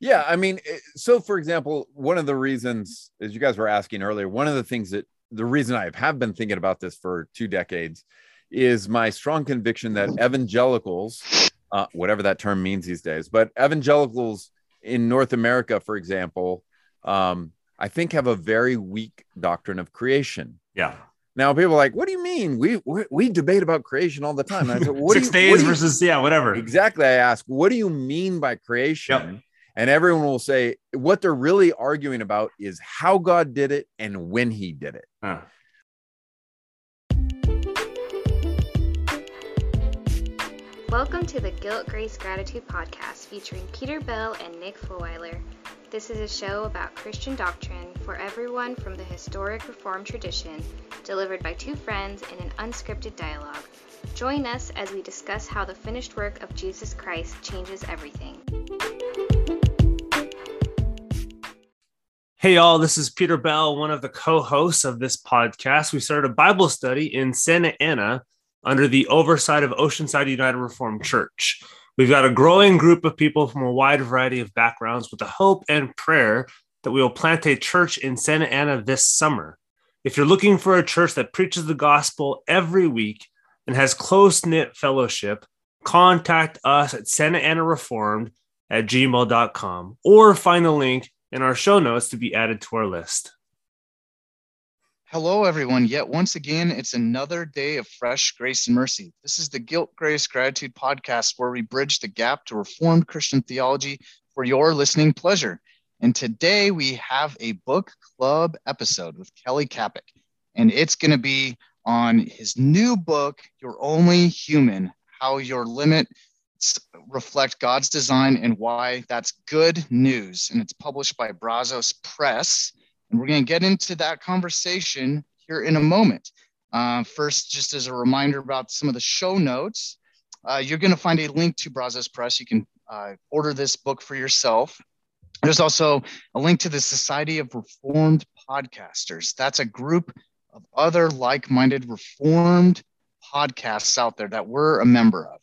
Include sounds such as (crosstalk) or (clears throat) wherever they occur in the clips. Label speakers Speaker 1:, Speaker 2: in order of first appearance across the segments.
Speaker 1: Yeah, I mean, eh, so for example, one of the reasons, as you guys were asking earlier, one of the things that the reason I have been thinking about this for two decades is my strong conviction that evangelicals, uh, whatever that term means these days, but evangelicals in North America, for example, um, I think have a very weak doctrine of creation.
Speaker 2: Yeah.
Speaker 1: Now people are like, what do you mean? We we, we debate about creation all the time. And I said, what (laughs)
Speaker 2: Six
Speaker 1: you,
Speaker 2: days
Speaker 1: what you-
Speaker 2: versus yeah, whatever.
Speaker 1: exactly. I ask, what do you mean by creation? And everyone will say what they're really arguing about is how God did it and when He did it.
Speaker 2: Huh.
Speaker 3: Welcome to the Guilt, Grace, Gratitude podcast featuring Peter Bell and Nick Fulweiler. This is a show about Christian doctrine for everyone from the historic Reformed tradition, delivered by two friends in an unscripted dialogue. Join us as we discuss how the finished work of Jesus Christ changes everything.
Speaker 2: Hey, y'all, this is Peter Bell, one of the co hosts of this podcast. We started a Bible study in Santa Ana under the oversight of Oceanside United Reformed Church. We've got a growing group of people from a wide variety of backgrounds with the hope and prayer that we will plant a church in Santa Ana this summer. If you're looking for a church that preaches the gospel every week and has close knit fellowship, contact us at Santa Ana Reformed at gmail.com or find the link in our show notes to be added to our list.
Speaker 4: Hello, everyone. Yet once again, it's another day of fresh grace and mercy. This is the Guilt, Grace, Gratitude podcast where we bridge the gap to Reformed Christian theology for your listening pleasure. And today we have a book club episode with Kelly Kapic, and it's going to be on his new book, You're Only Human How Your Limits Reflect God's Design and Why That's Good News. And it's published by Brazos Press. And we're going to get into that conversation here in a moment. Uh, first, just as a reminder about some of the show notes, uh, you're going to find a link to Brazos Press. You can uh, order this book for yourself. There's also a link to the Society of Reformed Podcasters. That's a group of other like minded Reformed podcasts out there that we're a member of.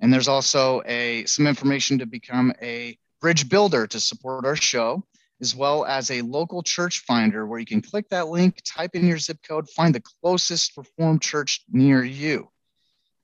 Speaker 4: And there's also a some information to become a bridge builder to support our show as well as a local church finder where you can click that link, type in your zip code, find the closest Reformed church near you.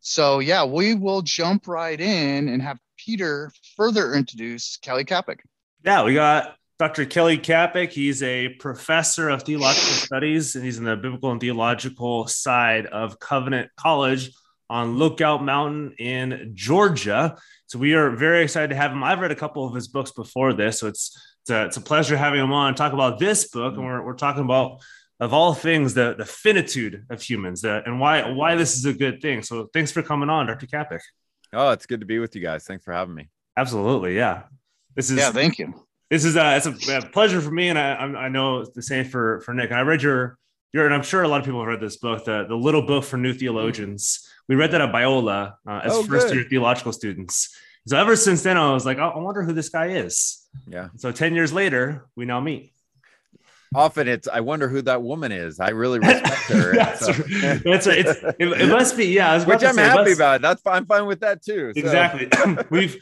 Speaker 4: So, yeah, we will jump right in and have Peter further introduce Kelly Kapic.
Speaker 2: Yeah, we got Dr. Kelly Kapic. He's a professor of theological studies, and he's in the biblical and theological side of Covenant College on Lookout Mountain in Georgia. So we are very excited to have him. I've read a couple of his books before this, so it's it's a, it's a pleasure having him on talk about this book and we're, we're talking about of all things the the finitude of humans the, and why why this is a good thing so thanks for coming on dr Kapic.
Speaker 1: Oh, it's good to be with you guys. Thanks for having me.
Speaker 2: absolutely yeah this is
Speaker 4: Yeah, thank you.
Speaker 2: this is uh it's a, a pleasure for me and I, I'm- I know it's the same for for nick and i read your your and i'm sure a lot of people have read this book the, the little book for new theologians we read that at biola uh, as
Speaker 1: Oh,
Speaker 2: first year theological students so ever since then i was like oh, i wonder who this guy is
Speaker 1: Yeah.
Speaker 2: so 10 years later we now meet
Speaker 1: Often it's I wonder who that woman is. I really respect her. (laughs)
Speaker 2: that's,
Speaker 1: So-
Speaker 2: right. that's right. It's, it, it must be, yeah. I was about
Speaker 1: Which I'm
Speaker 2: say,
Speaker 1: happy
Speaker 2: must-
Speaker 1: about. That's fine. I'm fine with that too. So-
Speaker 2: Exactly. (laughs) We've,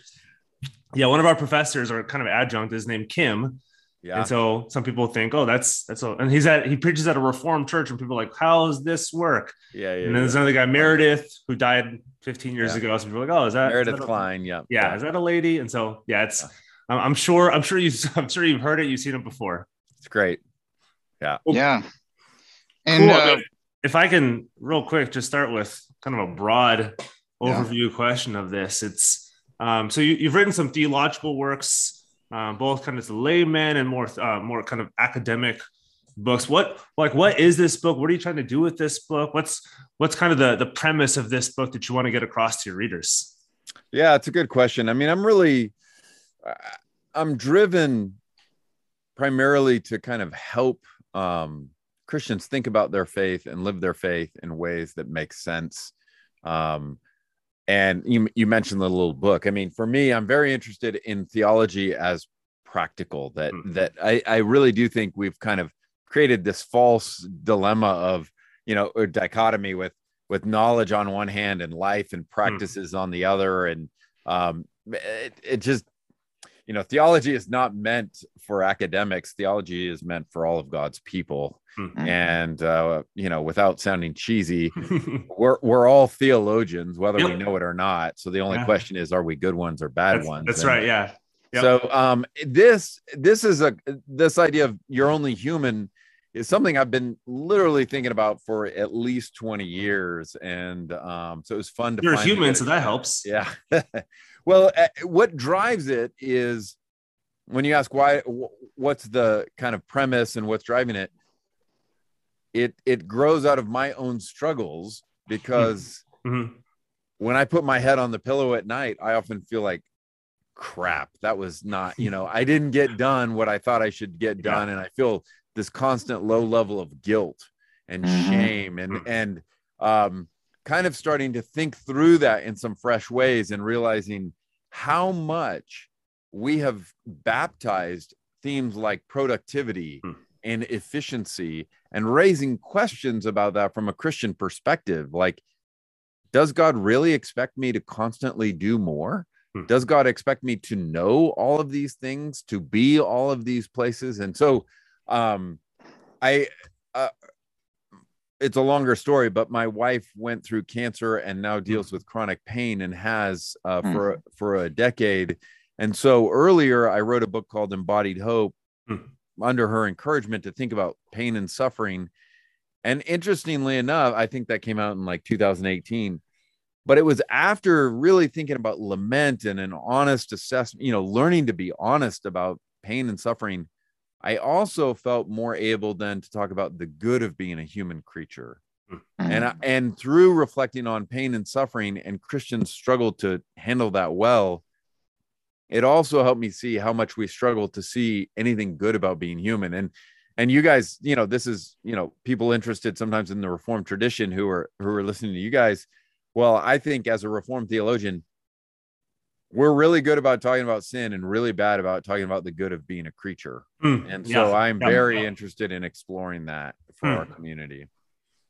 Speaker 2: yeah, one of our professors or kind of adjunct is named Kim.
Speaker 1: Yeah.
Speaker 2: And so some people think, oh, that's, that's, a, and he's at, he preaches at a reformed church and people are like, how does this work?
Speaker 1: yeah. Yeah.
Speaker 2: and then
Speaker 1: yeah.
Speaker 2: there's another guy, Meredith, who died 15 years
Speaker 1: Yeah.
Speaker 2: ago. So people are like, oh, is that, is
Speaker 1: Meredith
Speaker 2: that a-
Speaker 1: Kline. Yeah.
Speaker 2: yeah, is that a lady? And so, yeah, it's,
Speaker 1: Yeah.
Speaker 2: I'm, I'm sure, I'm sure you, (laughs) I'm sure you've heard it. You've seen it before.
Speaker 1: It's great.
Speaker 4: Yeah. Yeah. And
Speaker 2: Cool.
Speaker 4: uh,
Speaker 2: if I can real quick just start with kind of a broad
Speaker 4: Yeah.
Speaker 2: overview question of this, it's um, so you, you've written some theological works, um, both kind of to laymen and more uh, more kind of academic books. What like what is this book? What are you trying to do with this book? What's what's kind of the the premise of this book that you want to get across to your readers?
Speaker 1: Yeah, it's a good question. I mean, I'm really, I'm driven primarily to kind of help um, Christians think about their faith and live their faith in ways that make sense. Um, and you, you mentioned the little book. I mean, for me, I'm very interested in theology as practical. That
Speaker 2: Mhm.
Speaker 1: that I, I really do think we've kind of created this false dilemma of you know or dichotomy with with knowledge on one hand and life and practices on the other and um it, it just you know, theology is not meant for academics. Theology is meant for all of God's people.
Speaker 2: Hmm.
Speaker 1: And uh, you know, without sounding cheesy, (laughs) we're we're all theologians, whether we know it or not. So the only
Speaker 2: Yeah.
Speaker 1: question is, are we good ones or bad
Speaker 2: that's,
Speaker 1: ones?
Speaker 2: that's
Speaker 1: And
Speaker 2: right. Yeah. Yep.
Speaker 1: So um, this this is a this idea of you're only human is something I've been literally thinking about for at least 20 years. And um, so it was fun to
Speaker 2: You're a human, so that helps.
Speaker 1: Yeah. (laughs) well, uh, what drives it is when you ask why, what's the kind of premise and what's driving it. It it grows out of my own struggles because
Speaker 2: Mhm.
Speaker 1: when I put my head on the pillow at night, I often feel like crap. That was not, you know, I didn't get done what I thought I should get
Speaker 2: Yeah.
Speaker 1: done, and I feel this constant low level of guilt and
Speaker 4: Mhm.
Speaker 1: shame and
Speaker 2: Mhm.
Speaker 1: and um kind of starting to think through that in some fresh ways and realizing how much we have baptized themes like productivity
Speaker 2: Hmm.
Speaker 1: and efficiency and raising questions about that from a Christian perspective. Like, does God really expect me to constantly do more?
Speaker 2: Hmm.
Speaker 1: Does God expect me to know all of these things, to be all of these places? And so, um, I, uh, it's a longer story, but my wife went through cancer and now deals with chronic pain and has uh,
Speaker 4: Hmm.
Speaker 1: for for a decade. And so earlier, I wrote a book called Embodied Hope
Speaker 2: Hmm.
Speaker 1: under her encouragement to think about pain and suffering. And interestingly enough, I think that came out in like 2018. But it was after really thinking about lament and an honest assessment, you know, learning to be honest about pain and suffering. I also felt more able then to talk about the good of being a human creature. Hmm. And I, mm. and through reflecting on pain and suffering and Christians struggle to handle that well, it also helped me see how much we struggle to see anything good about being human. And and you guys, you know, this is, you know, people interested sometimes in the reformed tradition who are who are listening to you guys. Well, I think as a reformed theologian, we're really good about talking about sin and really bad about talking about the good of being a creature.
Speaker 2: Mm.
Speaker 1: And
Speaker 2: Yeah.
Speaker 1: so I'm
Speaker 2: Yeah.
Speaker 1: very
Speaker 2: Yeah.
Speaker 1: interested in exploring that for
Speaker 2: Hmm.
Speaker 1: our community.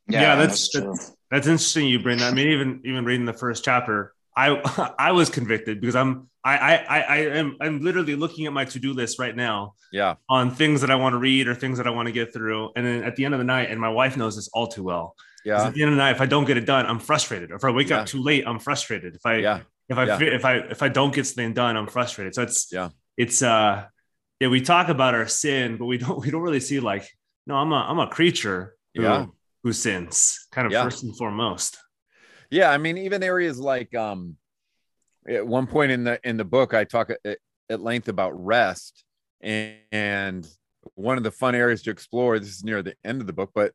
Speaker 2: Yeah, that's
Speaker 4: true.
Speaker 2: that's, that's interesting. You bring that. I mean, even even reading the first chapter, I (laughs) I was convicted because I'm I I I I am I'm literally looking at my to do list right now
Speaker 1: Yeah.
Speaker 2: on things that I want to read or things that I want to get through, and then at the end of the night, and my wife knows this all too well.
Speaker 1: Yeah.
Speaker 2: At the end of the night, if I don't get it done, I'm frustrated. If I wake
Speaker 1: Yeah.
Speaker 2: up too late, I'm frustrated. If I
Speaker 1: Yeah.
Speaker 2: If I
Speaker 1: Yeah.
Speaker 2: if I if I don't get something done, I'm frustrated. So it's
Speaker 1: Yeah.
Speaker 2: it's uh yeah we talk about our sin, but we don't we don't really see like no I'm a I'm a creature who,
Speaker 1: Yeah.
Speaker 2: who sins kind of
Speaker 1: Yeah.
Speaker 2: first and foremost.
Speaker 1: Yeah, I mean, even areas like um, at one point in the in the book, I talk at, at length about rest, and, and one of the fun areas to explore. This is near the end of the book, but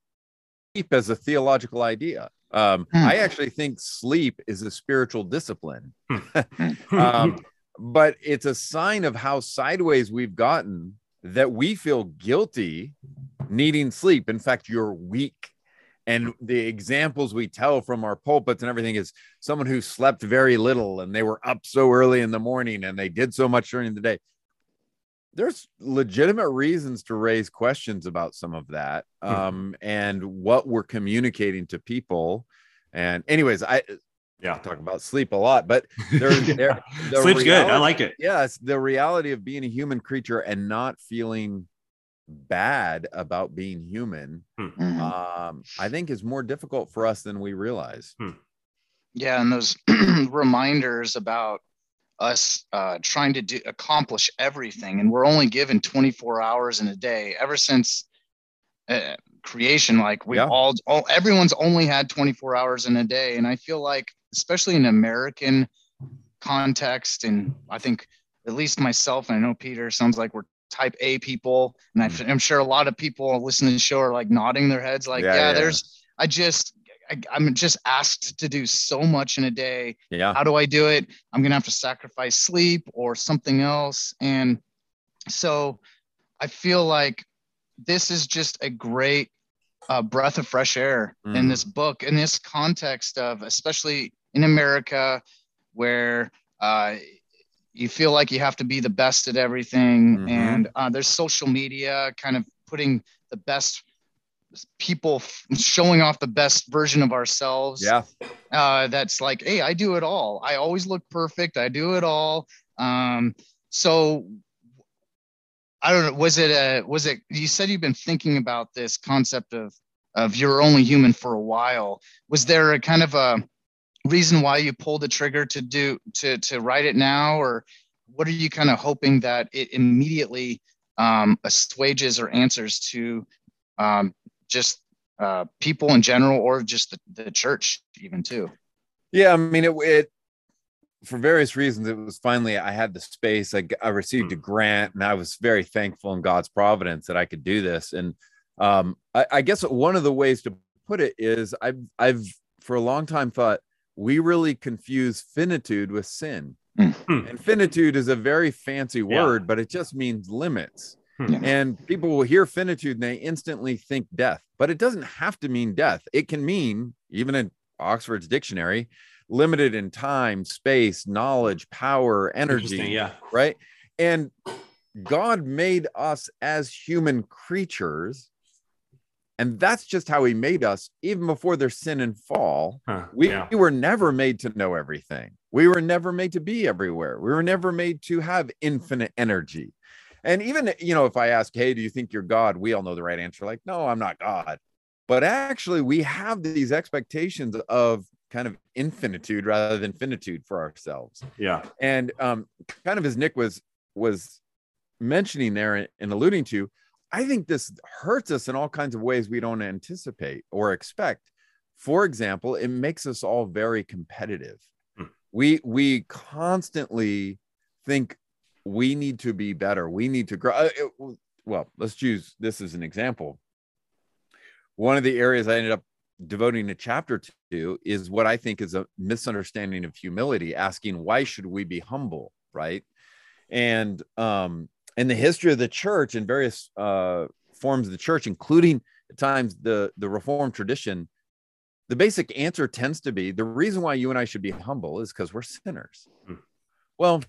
Speaker 1: sleep as a theological idea. Um,
Speaker 4: Hmm.
Speaker 1: I actually think sleep is a spiritual discipline, (laughs)
Speaker 2: Hmm.
Speaker 1: um, but it's a sign of how sideways we've gotten that we feel guilty needing sleep. In fact, you're weak. And the examples we tell from our pulpits and everything is someone who slept very little and they were up so early in the morning and they did so much during the day. There's legitimate reasons to raise questions about some of that
Speaker 2: Hmm.
Speaker 1: um, and what we're communicating to people. And, anyways, I,
Speaker 2: yeah.
Speaker 1: I talk about sleep a lot, but (laughs) there's there, the
Speaker 2: Sleep's good. I like it.
Speaker 1: yes, the reality of being a human creature and not feeling bad about being human,
Speaker 4: Mhm.
Speaker 1: um, I think is more difficult for us than we realize.
Speaker 4: Yeah, and those (clears throat) reminders about us uh, trying to do accomplish everything, and we're only given 24 hours in a day. Ever since uh, creation, like we
Speaker 1: Yeah.
Speaker 4: all, all, everyone's only had 24 hours in a day, and I feel like, especially in American context, and I think at least myself, and I know Peter sounds like we're type A people, and I, I'm sure a lot of people listening to the show are like nodding their heads, like,
Speaker 1: Yeah,
Speaker 4: yeah,
Speaker 1: yeah.
Speaker 4: there's, I just, I, I'm just asked to do so much in a day.
Speaker 1: Yeah.
Speaker 4: How do I do it? I'm gonna have to sacrifice sleep or something else, and so I feel like this is just a great uh, breath of fresh air in
Speaker 1: Mhm.
Speaker 4: this book, in this context of, especially in America, where uh, you feel like you have to be the best at everything,
Speaker 1: Mhm.
Speaker 4: and uh, there's social media kind of putting the best people f- showing off the best version of ourselves
Speaker 1: Yeah.
Speaker 4: uh, that's like, hey, I do it all. I always look perfect. I do it all. Um, so I don't know. Was it a? Was it? You said you've been thinking about this concept of of you're only human for a while. Was there a kind of a reason why you pulled the trigger to do to to write it now, or what are you kind of hoping that it immediately um, assuages or answers to um, just uh, people in general, or just the, the church even too?
Speaker 1: Yeah, I mean it, it for various reasons, it was finally I had the space. I, I received a hmm. grant, and I was very thankful in God's providence that I could do this. And um, I, I, guess one of the ways to put it is I've I've for a long time thought we really confuse finitude with sin. Mm. And finitude is a very fancy word, yeah. but it just means limits. Hmm. Yeah. And people will hear finitude and they instantly think death, but it doesn't have to mean death. It can mean, even in Oxford's dictionary, limited in time, space, knowledge, power, energy.
Speaker 2: Yeah.
Speaker 1: Right. And God made us as human creatures. And that's just how he made us, even before their sin and fall. Huh, we, yeah. we were never made to know everything. We were never made to be everywhere. We were never made to have infinite energy. And even, you know, if I ask, hey, do you think you're God? We all know the right answer. Like, no, I'm not God. But actually, we have these expectations of kind of infinitude rather than finitude for ourselves.
Speaker 2: Yeah.
Speaker 1: And um, kind of as Nick was was mentioning there and alluding to, I think this hurts us in all kinds of ways we don't anticipate or expect. For example, it makes us all very competitive. Hmm. We we constantly think we need to be better. We need to grow. Uh, it, well, let's choose this as an example. One of the areas I ended up devoting a chapter to is what I think is a misunderstanding of humility, asking why should we be humble, right? And um, in the history of the church and various uh, forms of the church, including at times the the Reformed tradition, the basic answer tends to be the reason why you and I should be humble is because we're sinners. Hmm. Well,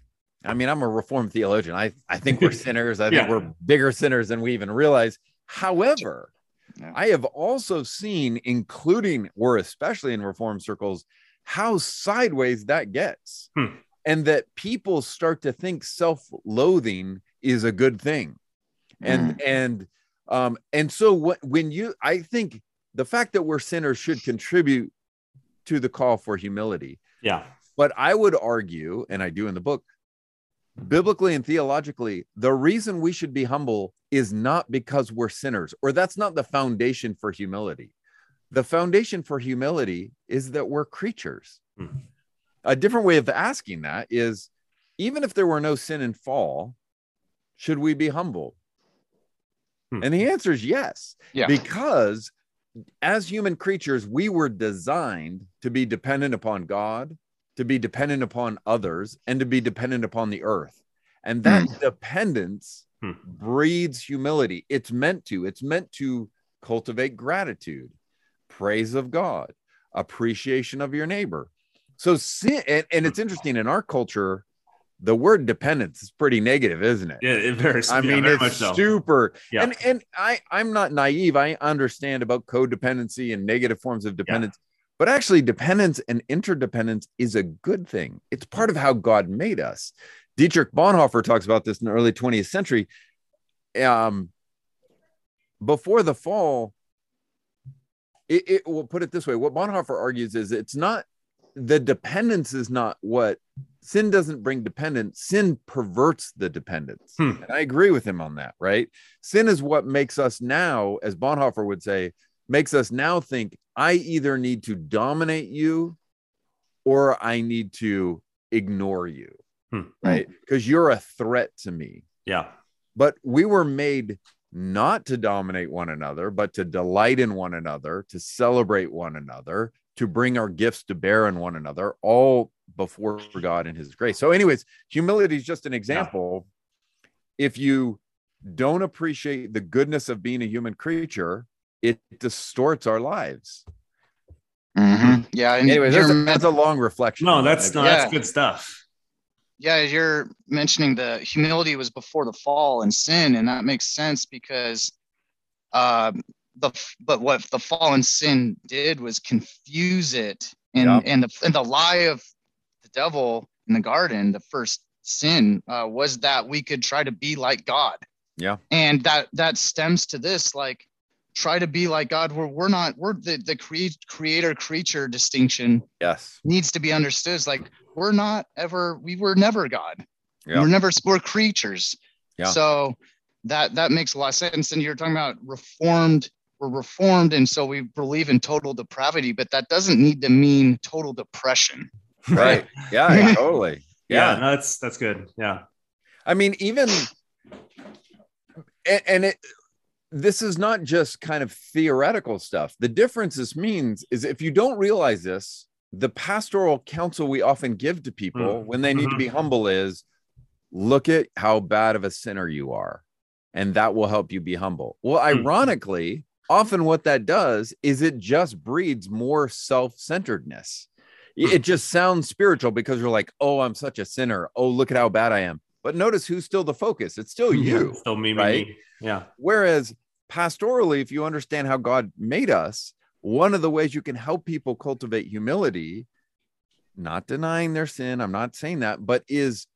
Speaker 1: I mean, I'm a Reformed theologian. I I think we're (laughs) sinners. I think yeah. we're bigger sinners than we even realize. However, yeah. I have also seen, including or especially in reform circles, how sideways that gets. Hmm. And that people start to think self-loathing is a good thing. And mm. and um and so what when you I think the fact that we're sinners should contribute to the call for humility.
Speaker 2: Yeah.
Speaker 1: But I would argue, and I do in the book, biblically and theologically, the reason we should be humble is not because we're sinners, or that's not the foundation for humility. The foundation for humility is that we're creatures. Hmm. A different way of asking that is even if there were no sin and fall, should we be humble? Hmm. And the answer is yes.
Speaker 4: Yeah.
Speaker 1: Because as human creatures, we were designed to be dependent upon God, to be dependent upon others, and to be dependent upon the earth. And that hmm. dependence hmm. breeds humility. It's meant to, it's meant to cultivate gratitude, praise of God, appreciation of your neighbor. So sin, and, and it's interesting in our culture, the word dependence is pretty negative, isn't it?
Speaker 2: Yeah, it very.
Speaker 1: I mean,
Speaker 2: yeah,
Speaker 1: it's super. Yeah. And and I I'm not naive. I understand about codependency and negative forms of dependence, yeah. But actually, dependence and interdependence is a good thing. It's part of how God made us. Dietrich Bonhoeffer talks about this in the early 20th century. Um, before the fall, it, it will put it this way: what Bonhoeffer argues is it's not the dependence is not what sin doesn't bring dependence. Sin perverts the dependence, hmm. and I agree with him on that. Right? Sin is what makes us now, as Bonhoeffer would say, makes us now think I either need to dominate you or I need to ignore you hmm. right? Because you're a threat to me.
Speaker 2: Yeah.
Speaker 1: But we were made not to dominate one another, but to delight in one another, to celebrate one another, to bring our gifts to bear on one another, all before God and His grace. So, anyways, humility is just an example. Yeah. If you don't appreciate the goodness of being a human creature, it distorts our lives.
Speaker 4: Mm-hmm. Yeah.
Speaker 1: Anyways, that's a, that's a, long reflection.
Speaker 2: No, that's no, yeah. that's good stuff
Speaker 4: yeah, you're mentioning the humility was before the fall and sin, and that makes sense because uh, the but what the fall and sin did was confuse it, and and the and the lie of the devil in the garden, the first sin uh, was that we could try to be like God.
Speaker 1: Yeah.
Speaker 4: And that that stems to this like try to be like God where we're not we're the the create creator creature distinction
Speaker 1: Yes.
Speaker 4: needs to be understood. It's like we're not ever we were never God.
Speaker 1: Yeah.
Speaker 4: We're never we're creatures.
Speaker 1: Yeah.
Speaker 4: So that that makes a lot of sense. And you're talking about reformed. We're reformed, and so we believe in total depravity, but that doesn't need to mean total depression. (laughs)
Speaker 1: Right. Yeah, (laughs) totally.
Speaker 2: Yeah,
Speaker 1: Yeah.
Speaker 2: no, that's that's good. Yeah.
Speaker 1: I mean, even and, and it this is not just kind of theoretical stuff. The difference this means is if you don't realize this, the pastoral counsel we often give to people
Speaker 2: Mm.
Speaker 1: when they need to be humble is look at how bad of a sinner you are, and that will help you be humble. Well,
Speaker 2: Mm.
Speaker 1: ironically, often what that does is it just breeds more self-centeredness.
Speaker 2: Mm.
Speaker 1: It just sounds spiritual because you're like, oh, I'm such a sinner. Oh, look at how bad I am. But notice who's still the focus. It's still (laughs) you.
Speaker 2: Still me, me,
Speaker 1: right?
Speaker 2: me. Yeah.
Speaker 1: Whereas pastorally, if you understand how God made us, one of the ways you can help people cultivate humility, not denying their sin, I'm not saying that, but is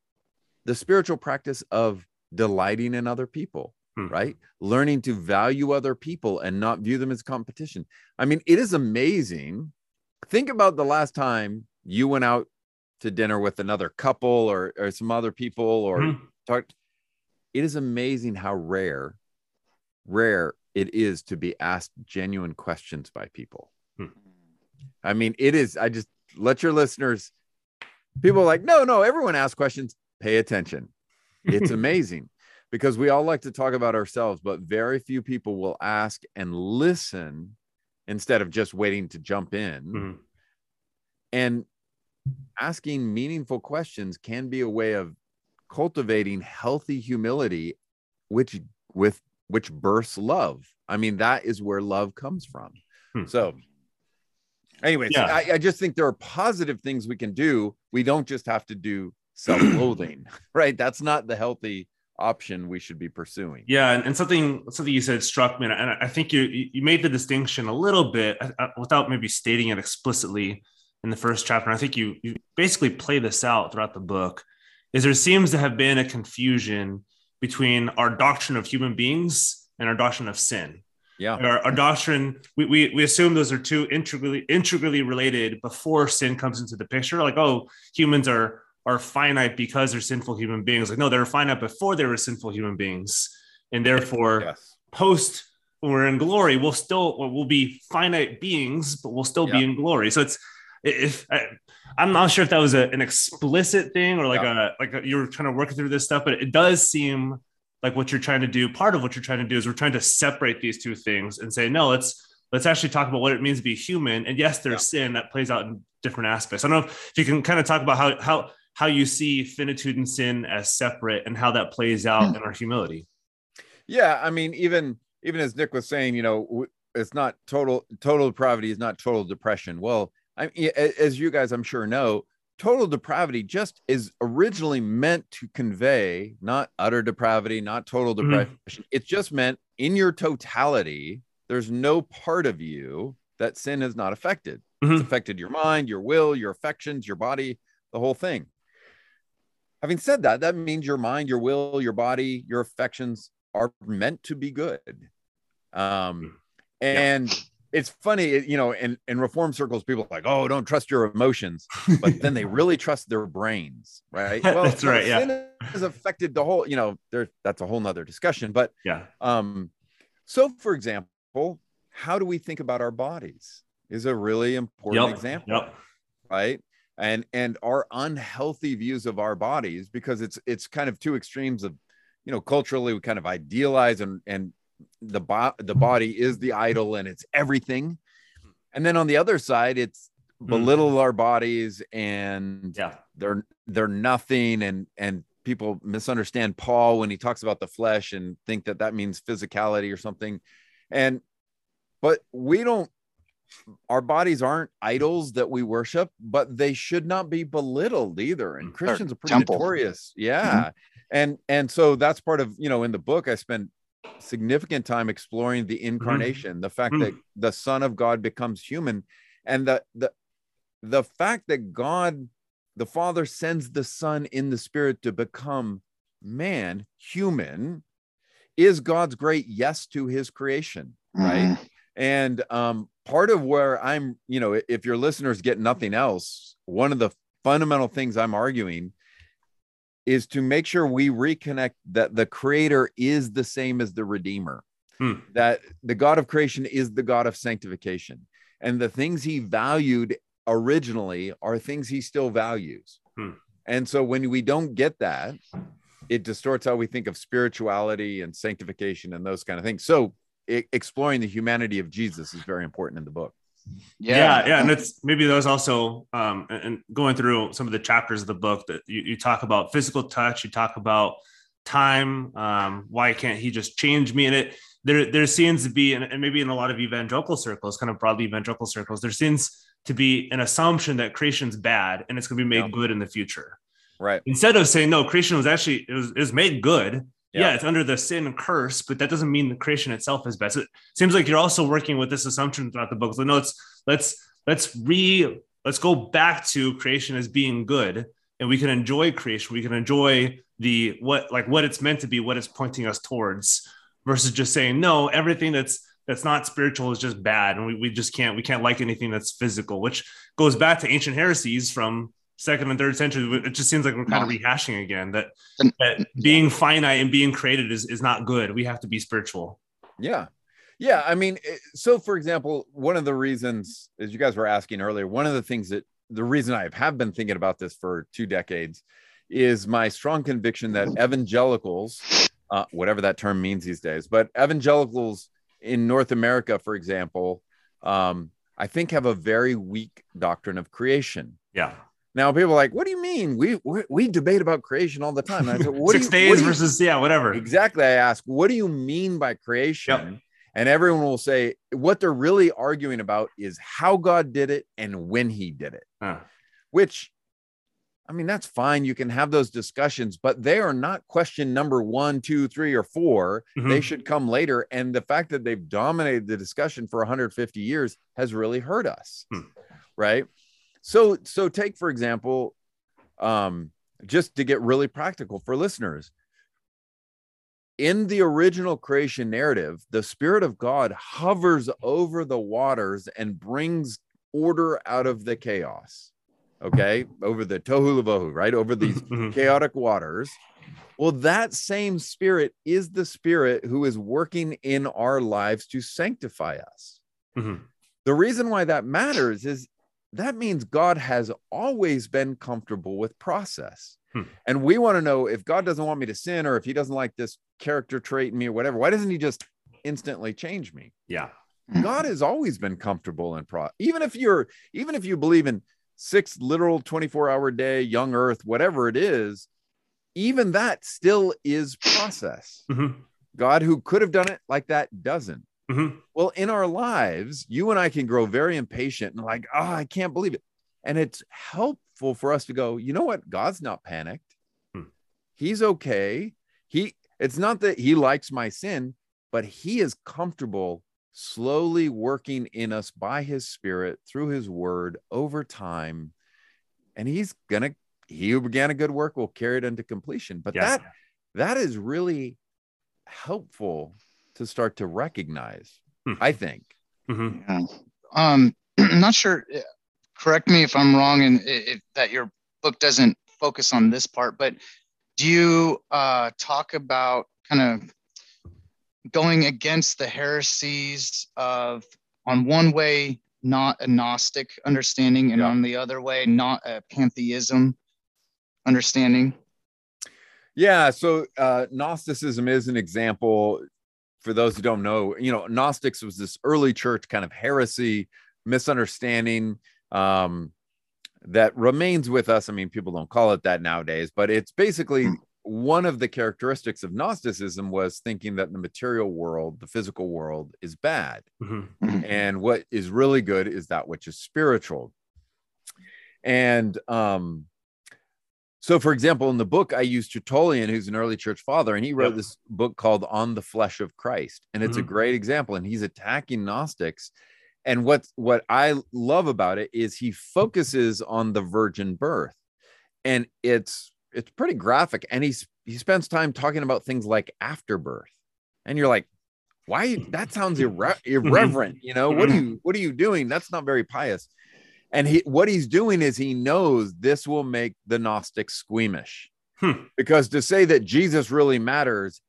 Speaker 1: the spiritual practice of delighting in other people,
Speaker 2: Hmm.
Speaker 1: right? Learning to value other people and not view them as competition. I mean, it is amazing. Think about the last time you went out to dinner with another couple or, or some other people or
Speaker 2: Mhm.
Speaker 1: talked. It is amazing how rare, rare it is to be asked genuine questions by people.
Speaker 2: Hmm.
Speaker 1: I mean, it is. I just let your listeners, people are like, no, no, everyone asks questions. Pay attention. It's (laughs) amazing because we all like to talk about ourselves, but very few people will ask and listen instead of just waiting to jump in
Speaker 2: Mhm.
Speaker 1: and asking meaningful questions can be a way of cultivating healthy humility which with which births love i mean that is where love comes from
Speaker 2: Hmm.
Speaker 1: so anyways
Speaker 2: Yeah.
Speaker 1: I, I just think there are positive things we can do we don't just have to do self-loathing (clears throat) right that's not the healthy option we should be pursuing
Speaker 2: Yeah, and, and something something you said struck me, and I, I think you you made the distinction a little bit uh, uh, without maybe stating it explicitly in the first chapter. I think you you basically play this out throughout the book. Is there seems to have been a confusion between our doctrine of human beings and our doctrine of sin.
Speaker 1: yeah
Speaker 2: Our, our doctrine, we, we we assume those are two integrally integrally related before sin comes into the picture. Like, oh, humans are are finite because they're sinful human beings. Like, no, they're finite before they were sinful human beings, and therefore,
Speaker 1: yes
Speaker 2: post when we're in glory, we'll still we'll be finite beings, but we'll still be in glory. So it's if I, I'm not sure if that was a, an explicit thing or like a like a, you're trying to work through this stuff, but it does seem like what you're trying to do. Part of what you're trying to do is we're trying to separate these two things and say no, let's let's actually talk about what it means to be human. And yes, there's sin that plays out in different aspects. I don't know if you can kind of talk about how how how you see finitude and sin as separate and how that plays out in our humility.
Speaker 1: Yeah, I mean, even even as Nick was saying, you know, it's not total total depravity is not total depression. Well, I a- as you guys I'm sure know, total depravity just is originally meant to convey not utter depravity, not total
Speaker 2: Mhm.
Speaker 1: depression. It's just meant in your totality, there's no part of you that sin has not affected. It's
Speaker 2: Mhm.
Speaker 1: affected your mind, your will, your affections, your body, the whole thing. Having said that, that means your mind, your will, your body, your affections are meant to be good. Um, and it's funny, you know, in, in reform circles, people are like, oh, don't trust your emotions, but then they really trust their brains, right? (laughs)
Speaker 2: Well,
Speaker 1: That's
Speaker 2: right, yeah.
Speaker 1: Has affected the whole, you know, there that's a whole nother discussion. But
Speaker 2: Yeah.
Speaker 1: um, so for example, how do we think about our bodies is a really important
Speaker 2: Yep.
Speaker 1: example
Speaker 2: Yep.
Speaker 1: right and and our unhealthy views of our bodies because it's it's kind of two extremes of you know culturally we kind of idealize and and the bo- the body is the idol and it's everything. And then on the other side it's belittle our bodies and
Speaker 2: Yeah.
Speaker 1: they're they're nothing. And and people misunderstand paul when he talks about the flesh and think that that means physicality or something. And but we don't our bodies aren't idols that we worship but they should not be belittled either. And
Speaker 2: Mm.
Speaker 1: christians are pretty
Speaker 4: temple.
Speaker 1: notorious. Yeah. And and so that's part of you know in the book i spend significant time exploring the incarnation the fact
Speaker 2: Mm.
Speaker 1: that the son of god becomes human and the the the fact that god the Father sends the Son in the Spirit to become man, human, is God's great yes to his creation, right?
Speaker 4: Mhm.
Speaker 1: And um, part of where I'm, you know, if your listeners get nothing else, one of the fundamental things I'm arguing is to make sure we reconnect that the creator is the same as the redeemer,
Speaker 2: Hmm.
Speaker 1: that the God of creation is the God of sanctification. And the things he valued originally are things he still values.
Speaker 2: Hmm.
Speaker 1: And so when we don't get that, it distorts how we think of spirituality and sanctification and those kind of things. So exploring the humanity of Jesus is very important in the book.
Speaker 2: Yeah yeah and it's maybe there's also um and and going through some of the chapters of the book that you, you talk about physical touch you talk about time um why can't he just change me and it there there seems to be and, and maybe in a lot of evangelical circles kind of broadly evangelical circles there seems to be an assumption that creation's bad and it's going to be made
Speaker 1: Yeah.
Speaker 2: good in the future
Speaker 1: Right.
Speaker 2: instead of saying no creation was actually it was, it was made good yeah.
Speaker 1: Yeah.
Speaker 2: it's under the sin curse but that doesn't mean the creation itself is bad it seems like you're also working with this assumption throughout the book so no let's let's let's re let's go back to creation as being good and we can enjoy creation we can enjoy the what like what it's meant to be what it's pointing us towards versus just saying no everything that's that's not spiritual is just bad and we, we just can't we can't like anything that's physical which goes back to ancient heresies from second and third century it just seems like we're kind of rehashing again that, that being finite and being created is, is not good we have to be spiritual
Speaker 1: Yeah. Yeah. I mean, so for example, one of the reasons, as you guys were asking earlier, one of the things that the reason I have been thinking about this for two decades is my strong conviction that evangelicals, uh, whatever that term means these days, but evangelicals in North America, for example, um, I think have a very weak doctrine of creation.
Speaker 2: yeah
Speaker 1: Now, people are like, what do you mean? We we, we debate about creation all the time. And I said, (laughs) what
Speaker 2: six
Speaker 1: you,
Speaker 2: days
Speaker 1: what you-
Speaker 2: versus yeah whatever
Speaker 1: Exactly. I ask, what do you mean by creation? And everyone will say, what they're really arguing about is how God did it and when he did it,
Speaker 2: Huh.
Speaker 1: which, I mean, that's fine. You can have those discussions, but they are not question number one, two, three, or 4
Speaker 2: Mhm.
Speaker 1: They should come later. And the fact that they've dominated the discussion for 150 years has really hurt us.
Speaker 2: Hmm.
Speaker 1: Right. So, so take, for example, um, just to get really practical for listeners, in the original creation narrative, the Spirit of God hovers over the waters and brings order out of the chaos. Okay, over the tohu vavohu, right? Over these
Speaker 2: Mhm.
Speaker 1: chaotic waters. Well, that same Spirit is the Spirit who is working in our lives to sanctify us.
Speaker 2: Mhm.
Speaker 1: The reason why that matters is that means God has always been comfortable with process.
Speaker 2: Hmm.
Speaker 1: And we want to know if God doesn't want me to sin or if he doesn't like this character trait in me or whatever, why doesn't he just instantly change me?
Speaker 2: yeah
Speaker 1: God has always been comfortable in pro even if you're even if you believe in six literal 24 hour day, young earth, whatever it is, even that still is process.
Speaker 2: Mhm.
Speaker 1: God who could have done it like that doesn't.
Speaker 2: Mhm.
Speaker 1: Well, in our lives, you and I can grow very impatient and like, oh, I can't believe it. And it's helpful for us to go, you know what? God's not panicked.
Speaker 2: Hmm.
Speaker 1: He's okay. He it's not that he likes my sin, but he is comfortable slowly working in us by his spirit through his word over time. And he's gonna he who began a good work will carry it into completion. But
Speaker 2: Yeah.
Speaker 1: that that is really helpful to start to recognize,
Speaker 2: Hmm.
Speaker 1: I think.
Speaker 2: Mhm.
Speaker 4: Yeah. Um, (clears throat) I'm not sure. uh, Correct me if I'm wrong, and that your book doesn't focus on this part, but do you uh, talk about kind of going against the heresies of, on one way, not a Gnostic understanding, and
Speaker 1: Yeah.
Speaker 4: on the other way, not a pantheism understanding?
Speaker 1: Yeah. So uh, Gnosticism is an example. For those who don't know, you know, Gnostics was this early church kind of heresy, misunderstanding um, that remains with us. I mean, people don't call it that nowadays, but it's basically
Speaker 4: Hmm.
Speaker 1: one of the characteristics of Gnosticism was thinking that the material world, the physical world, is bad.
Speaker 2: Mhm.
Speaker 1: and what is really good is that which is spiritual and um so for example in the book i use tertullian who's an early church father and he wrote
Speaker 2: Yep.
Speaker 1: this book called on the flesh of christ and it's a
Speaker 2: Mhm.
Speaker 1: great example and he's attacking gnostics. And what what i love about it is he focuses on the virgin birth and it's it's pretty graphic and he's he spends time talking about things like afterbirth and you're like why? That sounds irre- (laughs) irreverent you know? What are you what are you doing? That's not very pious and he what he's doing is he knows this will make the gnostics squeamish.
Speaker 2: Hmm.
Speaker 1: because to say that jesus really matters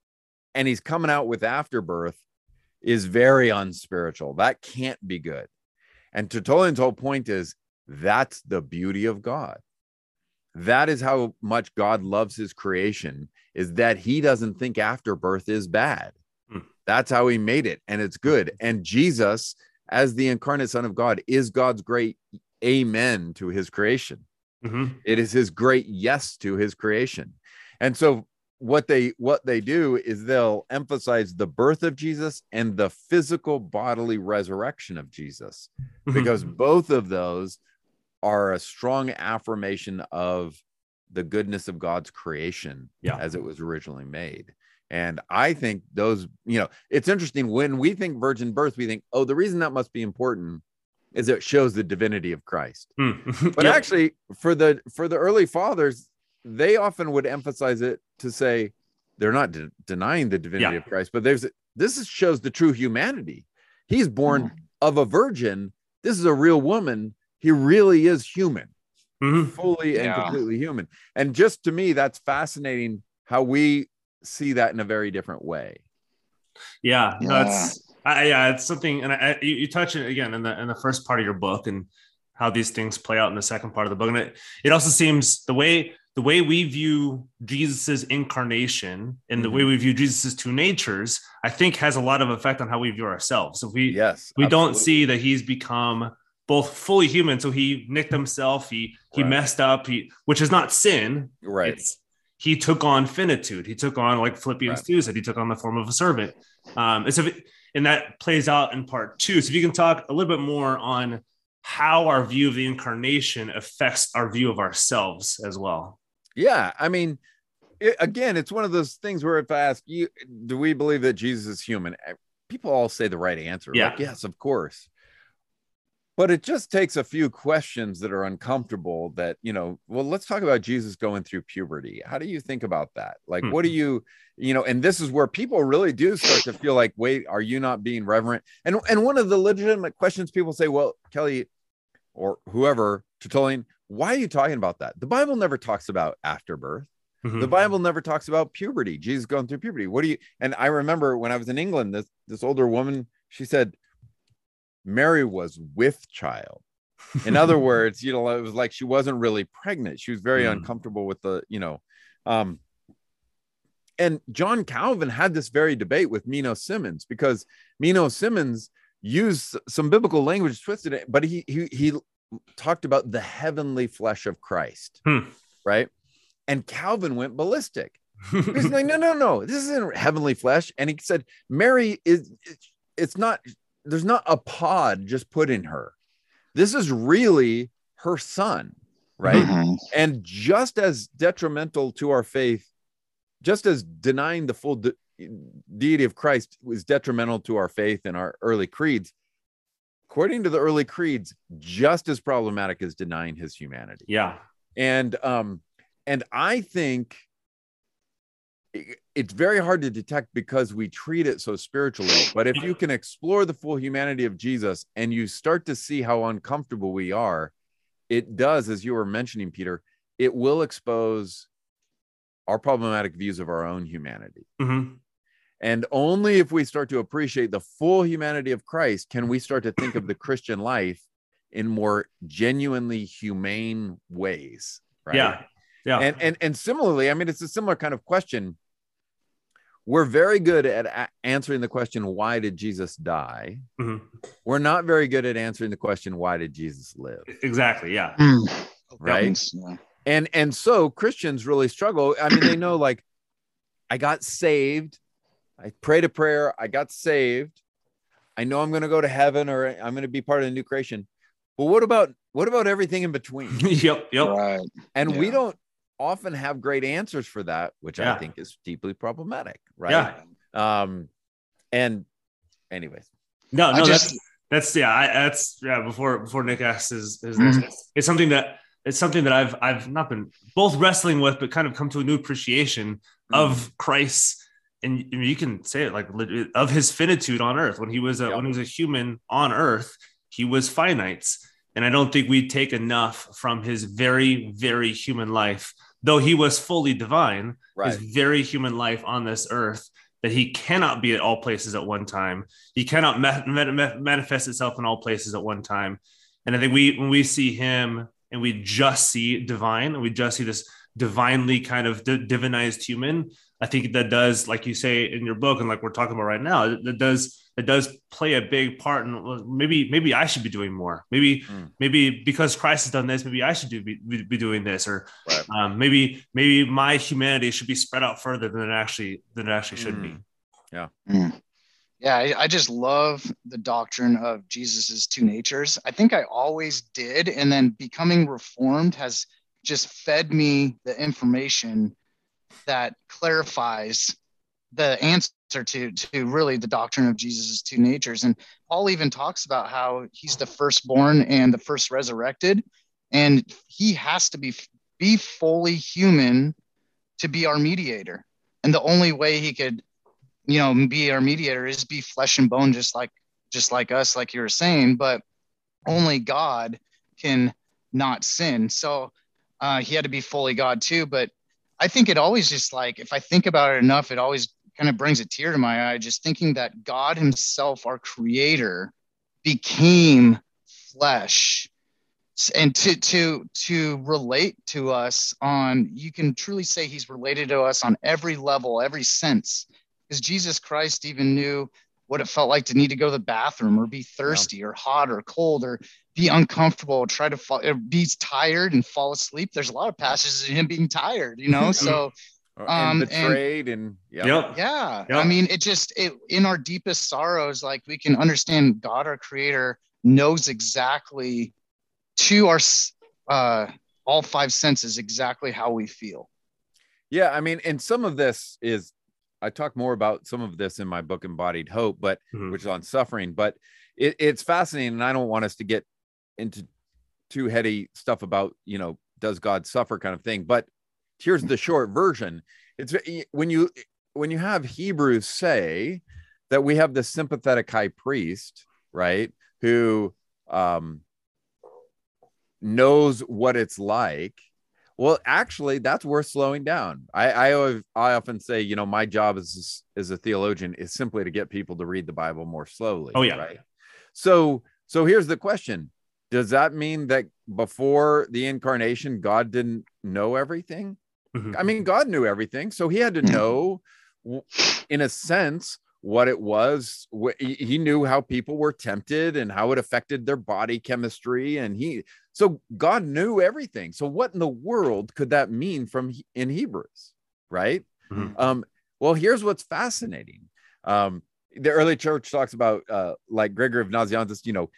Speaker 1: and he's coming out with afterbirth is very unspiritual. That can't be good. And tertullian's whole point is that's the beauty of god. That is how much god loves his creation is that he doesn't think afterbirth is bad.
Speaker 2: Hmm.
Speaker 1: that's how he made it and it's good. And jesus as the incarnate son of god is god's great amen to his creation
Speaker 2: Mhm.
Speaker 1: it is his great yes to his creation and so what they what they do is they'll emphasize the birth of jesus and the physical bodily resurrection of jesus
Speaker 2: Mhm.
Speaker 1: because both of those are a strong affirmation of the goodness of God's creation
Speaker 2: Yeah.
Speaker 1: as it was originally made. And I think those, you know, it's interesting when we think virgin birth, we think, oh, the reason that must be important is it shows the divinity of Christ.
Speaker 2: Hmm. (laughs)
Speaker 1: But
Speaker 2: Yep.
Speaker 1: actually, for the for the early fathers, they often would emphasize it to say they're not de- denying the divinity
Speaker 2: Yeah.
Speaker 1: of Christ, but there's this is, shows the true humanity. He's born of a virgin. This is a real woman. He really is human,
Speaker 2: Mhm.
Speaker 1: fully and
Speaker 4: Yeah.
Speaker 1: completely human. And just to me, that's fascinating how we see that in a very different way.
Speaker 2: Yeah, no,
Speaker 4: Yeah.
Speaker 2: it's I, yeah, it's something, and I, you, you touch it again in the in the first part of your book, and how these things play out in the second part of the book, and it it also seems the way the way we view Jesus's incarnation and the way
Speaker 1: Mhm.
Speaker 2: we view Jesus's two natures, I think, has a lot of effect on how we view ourselves. If we
Speaker 1: Yes,
Speaker 2: we don't see that he's become both fully human, so he nicked himself, he he
Speaker 1: Right.
Speaker 2: messed up, he which is not sin,
Speaker 1: right.
Speaker 2: it's he took on finitude. He took on like Philippians
Speaker 1: Right.
Speaker 2: 2 said, he took on the form of a servant. Um, so if- and that plays out in part two. So if you can talk a little bit more on how our view of the incarnation affects our view of ourselves as well.
Speaker 1: Yeah, I mean, it, again, it's one of those things where if I ask you, do we believe that Jesus is human? People all say the right answer.
Speaker 2: Yeah.
Speaker 1: Like, yes, of course. But it just takes a few questions that are uncomfortable. That you know, well, let's talk about Jesus going through puberty. How do you think about that? Like,
Speaker 2: Hmm.
Speaker 1: what do you, you know? And this is where people really do start to feel like, wait, are you not being reverent? And and one of the legitimate questions people say, well, Kelly, or whoever, Tertullian, why are you talking about that? The Bible never talks about afterbirth.
Speaker 2: Mhm.
Speaker 1: The Bible never talks about puberty. Jesus going through puberty. What do you? And I remember when I was in England, this this older woman, she said, Mary was with child. In other (laughs) words, you know, it was like she wasn't really pregnant. She was very
Speaker 2: Mm.
Speaker 1: uncomfortable with the, you know, um, and John Calvin had this very debate with Menno Simons because Menno Simons used some biblical language, twisted it, but he he he talked about the heavenly flesh of Christ,
Speaker 2: Hmm.
Speaker 1: right? And Calvin went ballistic. He's (laughs) like, no, no, no, this isn't heavenly flesh. And he said, Mary is, it's not, there's not a pod just put in her. This is really her son, right?
Speaker 4: Mhm.
Speaker 1: And just as detrimental to our faith, just as denying the full de- deity of Christ was detrimental to our faith in our early creeds, according to the early creeds, just as problematic as denying his humanity
Speaker 2: yeah.
Speaker 1: and um and i think it's very hard to detect because we treat it so spiritually but if you can explore the full humanity of jesus and you start to see how uncomfortable we are it does as you were mentioning peter it will expose our problematic views of our own humanity
Speaker 2: Mhm.
Speaker 1: and only if we start to appreciate the full humanity of Christ can we start to think of the Christian life in more genuinely humane ways. Right.
Speaker 2: Yeah. Yeah.
Speaker 1: And and and similarly, I mean, it's a similar kind of question. We're very good at a- answering the question, why did Jesus die?
Speaker 2: Mhm.
Speaker 1: We're not very good at answering the question, why did Jesus live?
Speaker 2: Exactly. Yeah.
Speaker 4: Mm.
Speaker 1: Right.
Speaker 4: Yeah.
Speaker 1: and and so christians really struggle i mean they know like i got saved i prayed a prayer i got saved i know i'm going to go to heaven or i'm going to be part of the new creation but what about what about everything in between (laughs)
Speaker 2: yep. Yep.
Speaker 4: Right.
Speaker 1: and we don't often have great answers for that which
Speaker 2: Yeah.
Speaker 1: i think is deeply problematic right
Speaker 2: Yeah.
Speaker 1: um and anyways
Speaker 2: No,
Speaker 4: I
Speaker 2: no,
Speaker 4: just
Speaker 2: that's that's yeah, I, that's yeah. Before before Nick asks his, his
Speaker 4: Mhm.
Speaker 2: it's something that it's something that I've I've not been both wrestling with, but kind of come to a new appreciation
Speaker 1: Mm.
Speaker 2: of Christ. And you can say it like of his finitude on earth when he was a,
Speaker 1: Yeah.
Speaker 2: when he was a human on earth, he was finite. And I don't think we take enough from his very, very human life, though he was fully divine,
Speaker 1: Right.
Speaker 2: his very human life on this earth, that he cannot be at all places at one time. He cannot ma- ma- ma- manifest itself in all places at one time. And I think we, when we see him and we just see divine and we just see this divinely kind of di- divinized human, I think that does, like you say in your book, and like we're talking about right now, that does that does play a big part. And maybe maybe I should be doing more. Maybe
Speaker 1: Mm.
Speaker 2: maybe because Christ has done this, maybe I should do be, be be doing this, or
Speaker 1: Right.
Speaker 2: um, maybe maybe my humanity should be spread out further than it actually than it actually should be.
Speaker 4: Mm. Yeah, I, I just love the doctrine of Jesus's two natures. I think I always did, and then becoming reformed has just fed me the information that clarifies the answer to to really the doctrine of Jesus's two natures. And Paul even talks about how he's the firstborn and the first resurrected, and he has to be be fully human to be our mediator. And the only way he could you know be our mediator is be flesh and bone just like just like us like you were saying but only god can not sin so uh, he had to be fully god too but i think it always just like if i think about it enough it always kind of brings a tear to my eye just thinking that god himself our creator became flesh. And to to to relate to us on you can truly say he's related to us on every level every sense. Because Jesus Christ even knew what it felt like to need to go to the bathroom or be thirsty or hot or cold or be uncomfortable try to fall, be tired and fall asleep. There's a lot of passages of him being tired, you know? (laughs) So,
Speaker 1: and
Speaker 4: Um, and-
Speaker 1: betrayed and, yeah.
Speaker 2: Yep.
Speaker 4: yeah,
Speaker 2: Yeah.
Speaker 4: I mean, it just, it, in our deepest sorrows, like we can understand God, our creator, knows exactly to our, uh, all five senses exactly how we feel.
Speaker 1: Yeah, I mean, and some of this is I talk more about some of this in my book Embodied Hope, but
Speaker 2: Mhm.
Speaker 1: which is on suffering, but it, it's fascinating, and I don't want us to get into too heady stuff about you know does God suffer kind of thing. But here's the short version: it's when you when you have Hebrews say that we have the sympathetic high priest, right, who um, knows what it's like well, actually, that's worth slowing down. I I, always, I often say, you know, my job as as a theologian is simply to get people to read the Bible more slowly.
Speaker 2: Oh, yeah.
Speaker 1: Right. So so here's the question: Does that mean that before the incarnation, God didn't know everything?
Speaker 2: Mhm.
Speaker 1: I mean, God knew everything, so He had to know, in a sense, what it was. Wh- He he knew how people were tempted and how it affected their body chemistry, and he so God knew everything. So what in the world could that mean from in Hebrews, right?
Speaker 2: Mhm.
Speaker 1: Um, well, here's what's fascinating. Um, the early church talks about uh, like Gregory of Nazianzus, you know,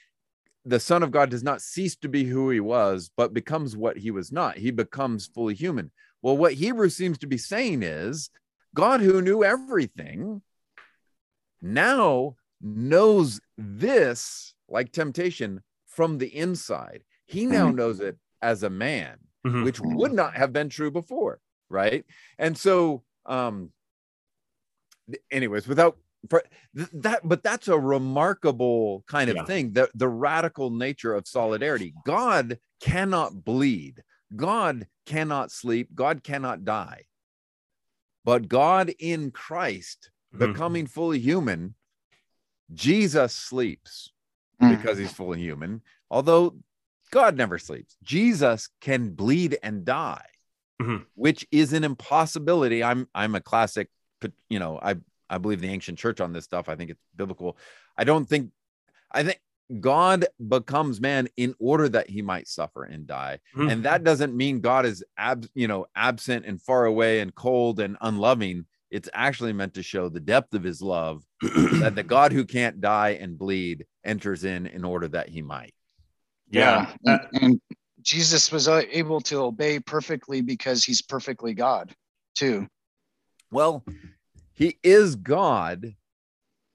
Speaker 1: the Son of God does not cease to be who he was, but becomes what he was not. He becomes fully human. Well, what Hebrews seems to be saying is God, who knew everything, now knows this, like temptation, from the inside. He now knows it as a man,
Speaker 2: Mhm.
Speaker 1: which would not have been true before, right? And so, um, anyways, without for that, but that's a remarkable kind of
Speaker 2: Yeah.
Speaker 1: thing. The the radical nature of solidarity. God cannot bleed. God cannot sleep. God cannot die. But God in Christ,
Speaker 2: Mhm.
Speaker 1: becoming fully human, Jesus sleeps
Speaker 4: Mm.
Speaker 1: because he's fully human. Although God never sleeps, Jesus can bleed and die,
Speaker 2: Mhm.
Speaker 1: which is an impossibility. I'm I'm a classic, you know, I I believe the ancient church on this stuff. I think it's biblical. I don't think I think God becomes man in order that he might suffer and die.
Speaker 2: Mhm.
Speaker 1: And that doesn't mean God is ab, you know, absent and far away and cold and unloving. It's actually meant to show the depth of his love (clears throat) that the God who can't die and bleed enters in in order that he might.
Speaker 2: yeah.
Speaker 4: And, and Jesus was uh, able to obey perfectly because he's perfectly God, too.
Speaker 1: Well, he is God,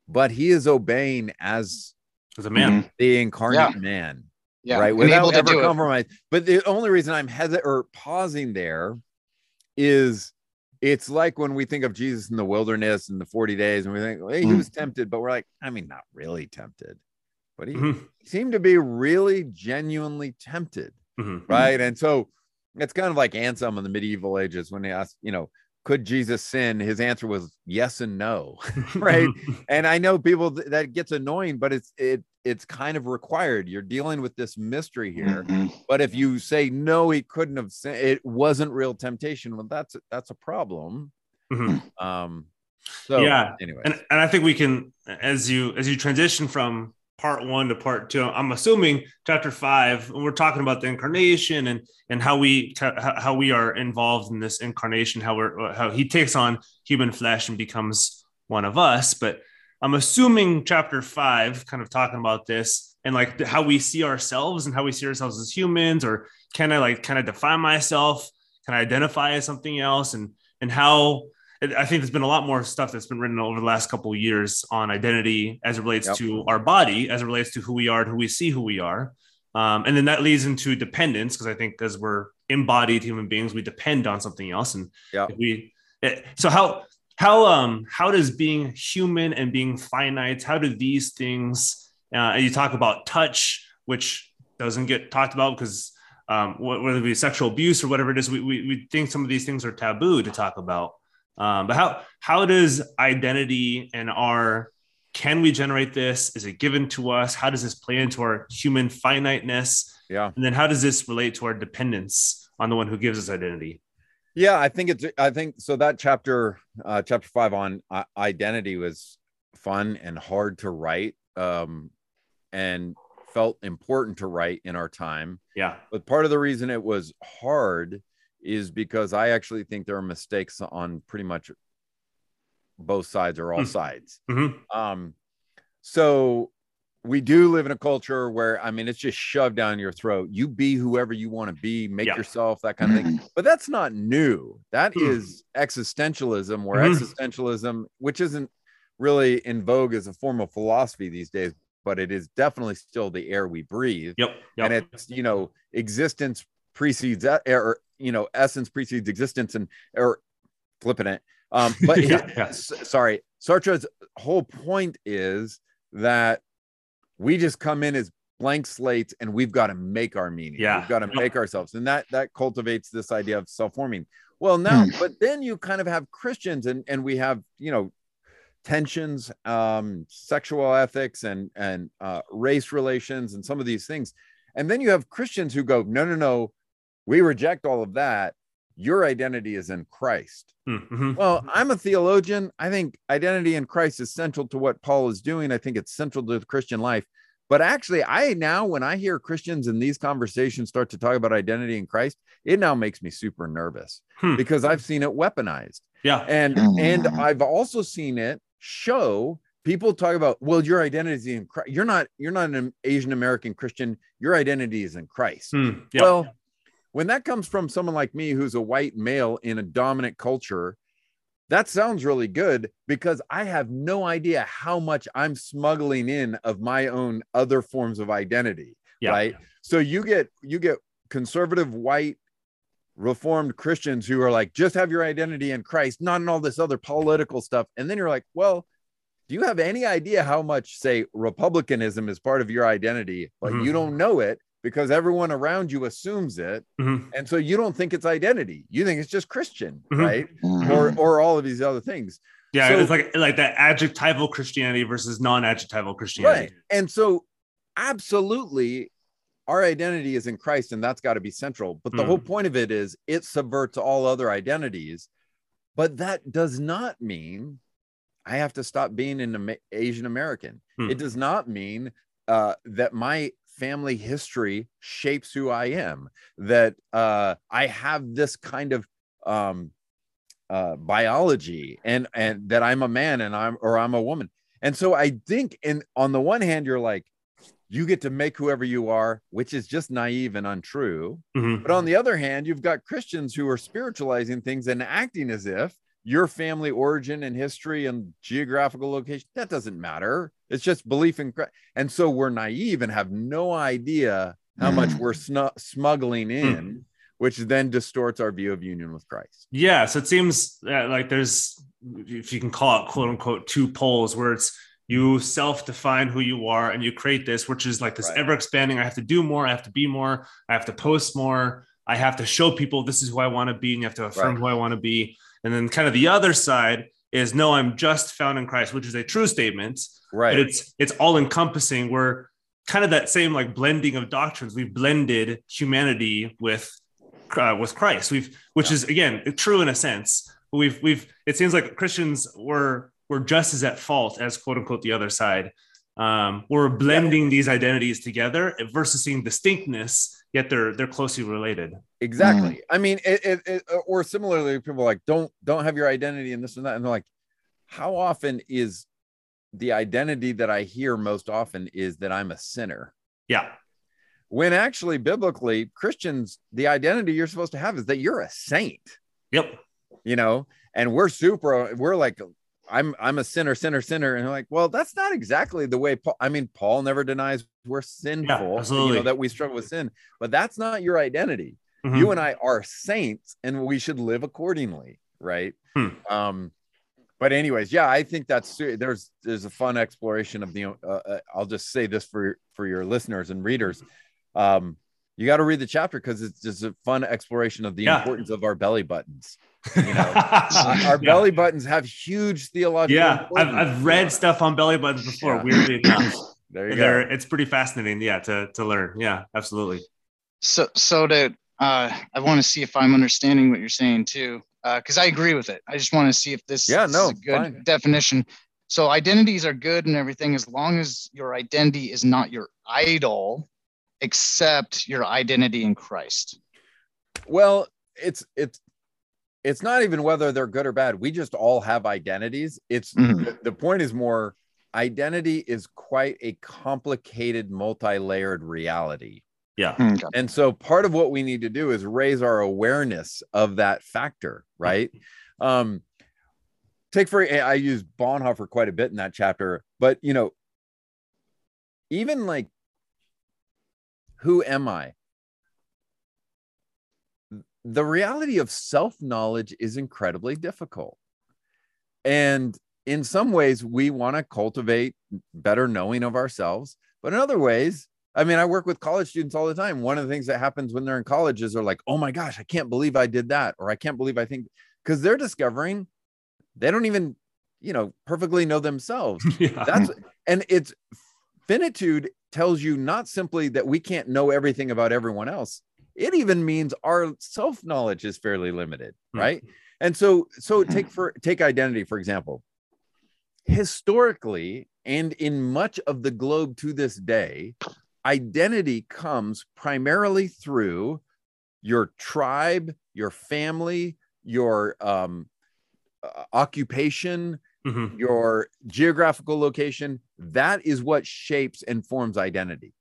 Speaker 1: but he is obeying as
Speaker 2: as a man.
Speaker 1: the incarnate man.
Speaker 4: Yeah,
Speaker 1: right
Speaker 4: and
Speaker 1: without
Speaker 4: able to
Speaker 1: ever
Speaker 4: do it.
Speaker 1: compromise but the only reason i'm hesitant or pausing there is it's like when we think of jesus in the wilderness and the 40 days and we think well, he
Speaker 4: Mm.
Speaker 1: was tempted but we're like i mean not really tempted but he
Speaker 2: Mhm,
Speaker 1: seemed to be really genuinely tempted
Speaker 2: mhm.
Speaker 1: right and so it's kind of like anselm in the medieval ages when he asked you know could jesus sin his answer was yes and no (laughs) Right. (laughs) and i know people th- that gets annoying but it's it it's kind of required you're dealing with this mystery here
Speaker 4: Mhm.
Speaker 1: but if you say no he couldn't have sin- it wasn't real temptation well that's that's a problem
Speaker 2: Mhm.
Speaker 1: um so
Speaker 2: Yeah.
Speaker 1: anyway
Speaker 2: and and I think we can as you as you transition from part one to part two. I'm assuming chapter five. When we're talking about the incarnation and and how we how we are involved in this incarnation, how we're how he takes on human flesh and becomes one of us. But I'm assuming chapter five, kind of talking about this and like how we see ourselves and how we see ourselves as humans, or can I like kind of define myself? Can I identify as something else? And and how I think there's been a lot more stuff that's been written over the last couple of years on identity as it relates
Speaker 1: Yep.
Speaker 2: to our body, as it relates to who we are and who we see who we are. Um, and then that leads into dependence, because I think as we're embodied human beings, we depend on something else. And if we, it- so how, how, um, how does being human and being finite, how do these things, uh, and you talk about touch, which doesn't get talked about because um, whether it be sexual abuse or whatever it is, we, we, we think some of these things are taboo to talk about. Um, but how how does identity and our can we generate this? Is it given to us? How does this play into our human finiteness?
Speaker 1: yeah
Speaker 2: And then how does this relate to our dependence on the one who gives us identity?
Speaker 1: Yeah, I think it's. I think so. That chapter, uh, chapter five on uh, identity, was fun and hard to write, um, and felt important to write in our time.
Speaker 2: Yeah.
Speaker 1: But part of the reason it was hard is because I actually think there are mistakes on pretty much both sides or all
Speaker 2: Hmm.
Speaker 1: sides.
Speaker 2: Mhm.
Speaker 1: Um, so we do live in a culture where I mean it's just shoved down your throat. You be whoever you want to be, make
Speaker 2: Yeah.
Speaker 1: yourself that kind of thing. (clears throat) But that's not new. That
Speaker 2: Hmm.
Speaker 1: is existentialism, where
Speaker 2: Mhm.
Speaker 1: existentialism, which isn't really in vogue as a form of philosophy these days, but it is definitely still the air we breathe.
Speaker 2: Yep. Yep.
Speaker 1: And it's you know, existence precedes that or you know, essence precedes existence and or flipping it. Um, but (laughs)
Speaker 2: Yeah, yeah.
Speaker 1: s- sorry, Sartre's whole point is that we just come in as blank slates and we've got to make our meaning.
Speaker 2: Yeah.
Speaker 1: We've got to make ourselves. And that that cultivates this idea of self-forming. Well, now,
Speaker 4: Hmm.
Speaker 1: but then you kind of have Christians and and we have, you know, tensions, um, sexual ethics and and uh, race relations and some of these things. And then you have Christians who go, no, no, no, we reject all of that. Your identity is in Christ.
Speaker 2: Mhm.
Speaker 1: Well, I'm a theologian. I think identity in Christ is central to what Paul is doing. I think it's central to the Christian life. But actually, I now, when I hear Christians in these conversations start to talk about identity in Christ, it now makes me super nervous
Speaker 2: Hmm.
Speaker 1: because I've seen it weaponized.
Speaker 2: yeah.
Speaker 1: And and I've also seen it show people talk about, well, your identity is in Christ. You're not, you're not an Asian American Christian. Your identity is in Christ.
Speaker 2: Hmm. Yeah.
Speaker 1: Well, when that comes from someone like me who's a white male in a dominant culture, that sounds really good because I have no idea how much I'm smuggling in of my own other forms of identity.
Speaker 2: Yeah.
Speaker 1: Right. So you get you get conservative white reformed Christians who are like, just have your identity in Christ, not in all this other political stuff. And then you're like, well, do you have any idea how much, say, republicanism is part of your identity, but
Speaker 2: Mhm.
Speaker 1: you don't know it because everyone around you assumes it,
Speaker 2: Mhm.
Speaker 1: and so you don't think it's identity. You think it's just Christian,
Speaker 2: Mhm.
Speaker 1: right?
Speaker 4: Mhm.
Speaker 1: Or or all of these other things,
Speaker 2: Yeah.
Speaker 1: So-
Speaker 2: it's like like that adjectival Christianity versus non-adjectival Christianity.
Speaker 1: right? And so, absolutely, our identity is in Christ, and that's got to be central. But the
Speaker 2: Hmm.
Speaker 1: whole point of it is it subverts all other identities. But that does not mean I have to stop being an Asian American.
Speaker 2: Hmm.
Speaker 1: It does not mean uh, that my family history shapes who I am. That uh, I have this kind of um, uh, biology, and and that I'm a man, and I'm or I'm a woman. And so I think, in on the one hand, you're like, you get to make whoever you are, which is just naive and untrue.
Speaker 2: Mhm.
Speaker 1: But on the other hand, you've got Christians who are spiritualizing things and acting as if your family origin and history and geographical location that doesn't matter. It's just belief in Christ. And so we're naive and have no idea how much
Speaker 4: Mm.
Speaker 1: we're snu- smuggling in, which then distorts our view of union with Christ.
Speaker 2: Yeah, so it seems like there's, if you can call it quote unquote, two poles where it's you self-define who you are and you create this, which is like this
Speaker 1: Right.
Speaker 2: ever expanding. I have to do more, I have to be more, I have to post more, I have to show people this is who I want to be, and you have to affirm
Speaker 1: Right.
Speaker 2: who I want to be. And then kind of the other side is no, I'm just found in Christ, which is a true statement,
Speaker 1: Right.
Speaker 2: but it's it's all encompassing. We're kind of that same like blending of doctrines. We've blended humanity with uh, with Christ. We've which is again true in a sense. We've we've it seems like Christians were were just as at fault as quote unquote the other side. Um, we're blending these identities together versus seeing distinctness, yet they're they're closely related.
Speaker 1: Exactly. Mm. I mean, it, it, it, or similarly, people are like don't don't have your identity and this and that, and they're like, how often is the identity that I hear most often is that I'm a sinner?
Speaker 2: Yeah.
Speaker 1: When actually, biblically, Christians, the identity you're supposed to have is that you're a saint.
Speaker 2: Yep.
Speaker 1: You know, and we're super. We're like, I'm I'm a sinner, sinner, sinner, and they're like, well, that's not exactly the way. Paul. I mean, Paul never denies we're sinful. you
Speaker 2: absolutely.
Speaker 1: know that we struggle with sin, but that's not your identity
Speaker 2: Mhm.
Speaker 1: you and I are saints and we should live accordingly, right?
Speaker 2: Hmm.
Speaker 1: Um, but anyways, yeah, I think that's there's there's a fun exploration of the. Uh, uh, I'll just say this for for your listeners and readers, um, you got to read the chapter because it's just a fun exploration of the
Speaker 2: Yeah.
Speaker 1: importance of our belly buttons. You know, Uh, (laughs) our belly buttons have huge theological.
Speaker 2: Yeah, I've. I've read stuff on belly buttons before.
Speaker 1: Yeah.
Speaker 2: Weirdly enough, (clears throat)
Speaker 1: There you
Speaker 2: They're-
Speaker 1: go.
Speaker 2: it's pretty fascinating. Yeah, to to learn. Yeah, absolutely.
Speaker 4: So, so to, uh, I want to see if I'm understanding what you're saying too, because I agree with it. I just want to see if this,
Speaker 1: Yeah, no,
Speaker 4: is a good
Speaker 1: fine.
Speaker 4: definition. So, identities are good and everything as long as your identity is not your idol, except your identity in Christ.
Speaker 1: Well, it's it's it's not even whether they're good or bad. We just all have identities. It's
Speaker 4: Mhm.
Speaker 1: the, the point is more identity is quite a complicated, multi-layered reality.
Speaker 2: Yeah.
Speaker 4: Okay.
Speaker 1: And so part of what we need to do is raise our awareness of that factor, right? Um take for I use Bonhoeffer quite a bit in that chapter, but you know, even like who am I? The reality of self-knowledge is incredibly difficult. And in some ways, we want to cultivate better knowing of ourselves, but in other ways, I mean, I work with college students all the time. One of the things that happens when they're in college is they're like, oh my gosh, I can't believe I did that. Or I can't believe I think, because they're discovering they don't even, you know, perfectly know themselves. (laughs)
Speaker 2: yeah.
Speaker 1: That's, and it's finitude tells you not simply that we can't know everything about everyone else, it even means our self knowledge is fairly limited.
Speaker 2: Hmm.
Speaker 1: Right. And so, so take for, take identity, for example. Historically, and in much of the globe to this day, identity comes primarily through your tribe, your family, your um, uh, occupation,
Speaker 2: Mhm.
Speaker 1: your geographical location. That is what shapes and forms identity.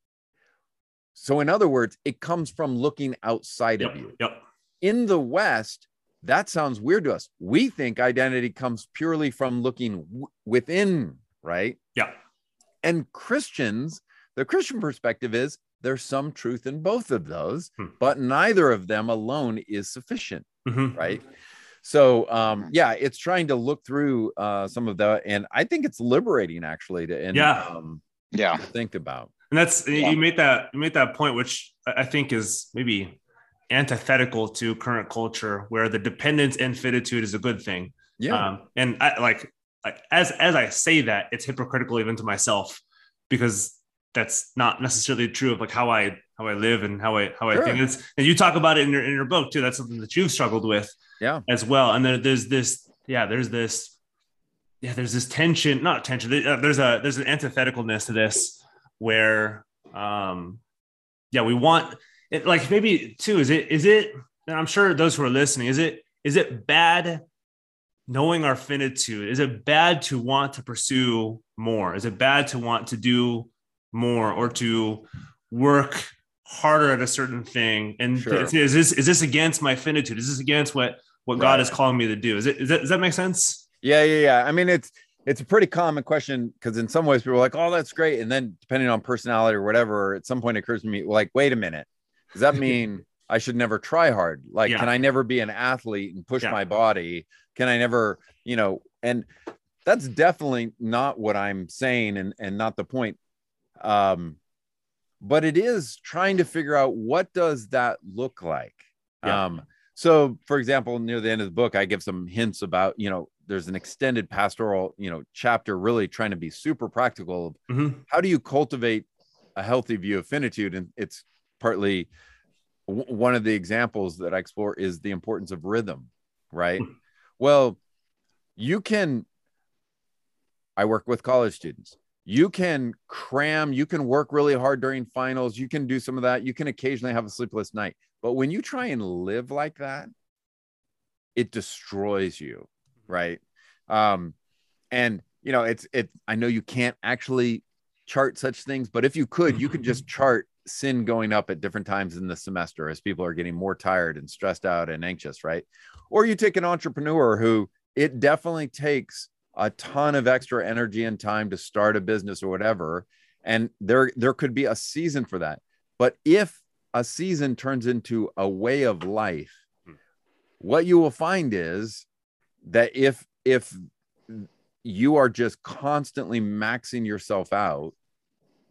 Speaker 1: So, in other words, it comes from looking outside
Speaker 2: Yep.
Speaker 1: of you.
Speaker 2: Yep.
Speaker 1: In the West, that sounds weird to us. We think identity comes purely from looking w- within, right?
Speaker 2: Yeah.
Speaker 1: And Christians, the Christian perspective is there's some truth in both of those,
Speaker 2: Hmm.
Speaker 1: but neither of them alone is sufficient,
Speaker 2: Mhm.
Speaker 1: right? So, um, yeah, it's trying to look through uh, some of that, and I think it's liberating actually to and,
Speaker 2: Yeah.
Speaker 1: um,
Speaker 4: Yeah.
Speaker 1: to think about.
Speaker 2: And that's
Speaker 4: Yeah.
Speaker 2: you made that you made that point, which I think is maybe antithetical to current culture, where the dependence and finitude is a good thing.
Speaker 1: Yeah,
Speaker 2: Um, and I like as as I say that, it's hypocritical even to myself because that's not necessarily true of like how I how I live and how I how I think. It's and you talk about it in your in your book too. That's something that you've struggled with,
Speaker 1: Yeah.
Speaker 2: as well. And there, there's this yeah, there's this yeah, there's this tension, not tension. uh, There's a there's an antitheticalness to this where um yeah, we want it like maybe too is it is it and I'm sure those who are listening is it is it bad knowing our finitude? Is it bad to want to pursue more? Is it bad to want to do more or to work harder at a certain thing? And
Speaker 1: Sure.
Speaker 2: is this is this against my finitude? Is this against what what God is calling me to do? Is it is that, does that make sense?
Speaker 1: Yeah, yeah, yeah. I mean, it's it's a pretty common question because in some ways people are like, oh, that's great. And then depending on personality or whatever, at some point it occurs to me, like, wait a minute, does that (laughs) mean I should never try hard? Like,
Speaker 2: Yeah.
Speaker 1: can I never be an athlete and push
Speaker 2: Yeah.
Speaker 1: my body? Can I never, you know, and that's definitely not what I'm saying and, and not the point. Um, but it is trying to figure out what does that look like.
Speaker 2: Yeah.
Speaker 1: Um, so for example, near the end of the book, I give some hints about, you know, there's an extended pastoral, you know, chapter really trying to be super practical of
Speaker 2: Mhm.
Speaker 1: how do you cultivate a healthy view of finitude? And it's partly w- one of the examples that i explore is the importance of rhythm right? Well you can i work with college students. You can cram you can work really hard during finals. You can do some of that. You can occasionally have a sleepless night. But when you try and live like that it destroys you right? Um and you know it's it i know you can't actually chart such things but if you could you could just chart sin going up at different times in the semester as people are getting more tired and stressed out and anxious right? Or you take an entrepreneur who it definitely takes a ton of extra energy and time to start a business or whatever and there there could be a season for that. But if a season turns into a way of life what you will find is that if if you are just constantly maxing yourself out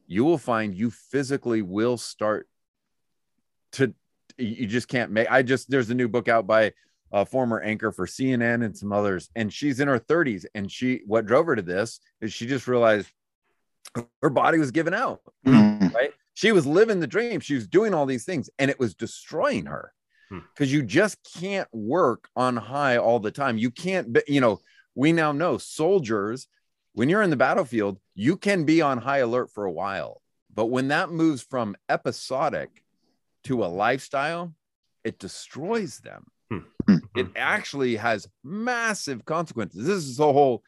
Speaker 1: you will find you physically will start to you just can't make i just there's a new book out by a former anchor for cnn and some others and she's in her 30s and she what drove her to this is she just realized her body was giving out
Speaker 4: Mhm.
Speaker 1: right? She was living the dream. She was doing all these things and it was destroying her
Speaker 2: Hmm.
Speaker 1: because you just can't work on high all the time. You can't be- you know we now know soldiers when you're in the battlefield you can be on high alert for a while. But when that moves from episodic to a lifestyle it destroys them. It actually has massive consequences. This is the whole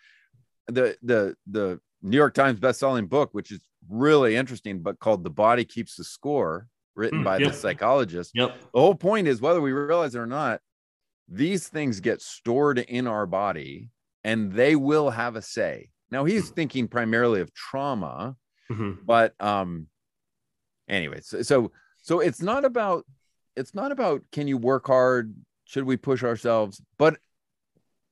Speaker 1: the the the new york times best-selling book which is really interesting but called the body keeps the score written
Speaker 2: Hmm,
Speaker 1: by
Speaker 2: yep.
Speaker 1: the psychologist
Speaker 2: Yep.
Speaker 1: the whole point is whether we realize it or not these things get stored in our body and they will have a say now he's thinking primarily of trauma
Speaker 2: Mhm.
Speaker 1: but um anyways so, so so it's not about it's not about can you work hard should we push ourselves but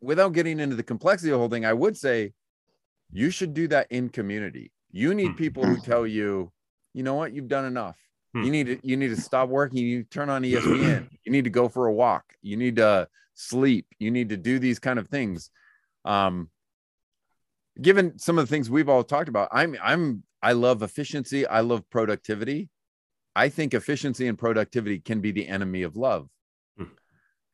Speaker 1: without getting into the complexity of the whole thing i would say you should do that in community you need
Speaker 2: Hmm.
Speaker 1: people who tell you you know what you've done enough
Speaker 2: Hmm.
Speaker 1: you need to you need to stop working. You need to turn on espn (clears throat) you need to go for a walk. You need to sleep. You need to do these kind of things. Um given some of the things we've all talked about i'm i'm i love efficiency. I love productivity. I think efficiency and productivity can be the enemy of love.
Speaker 2: Hmm.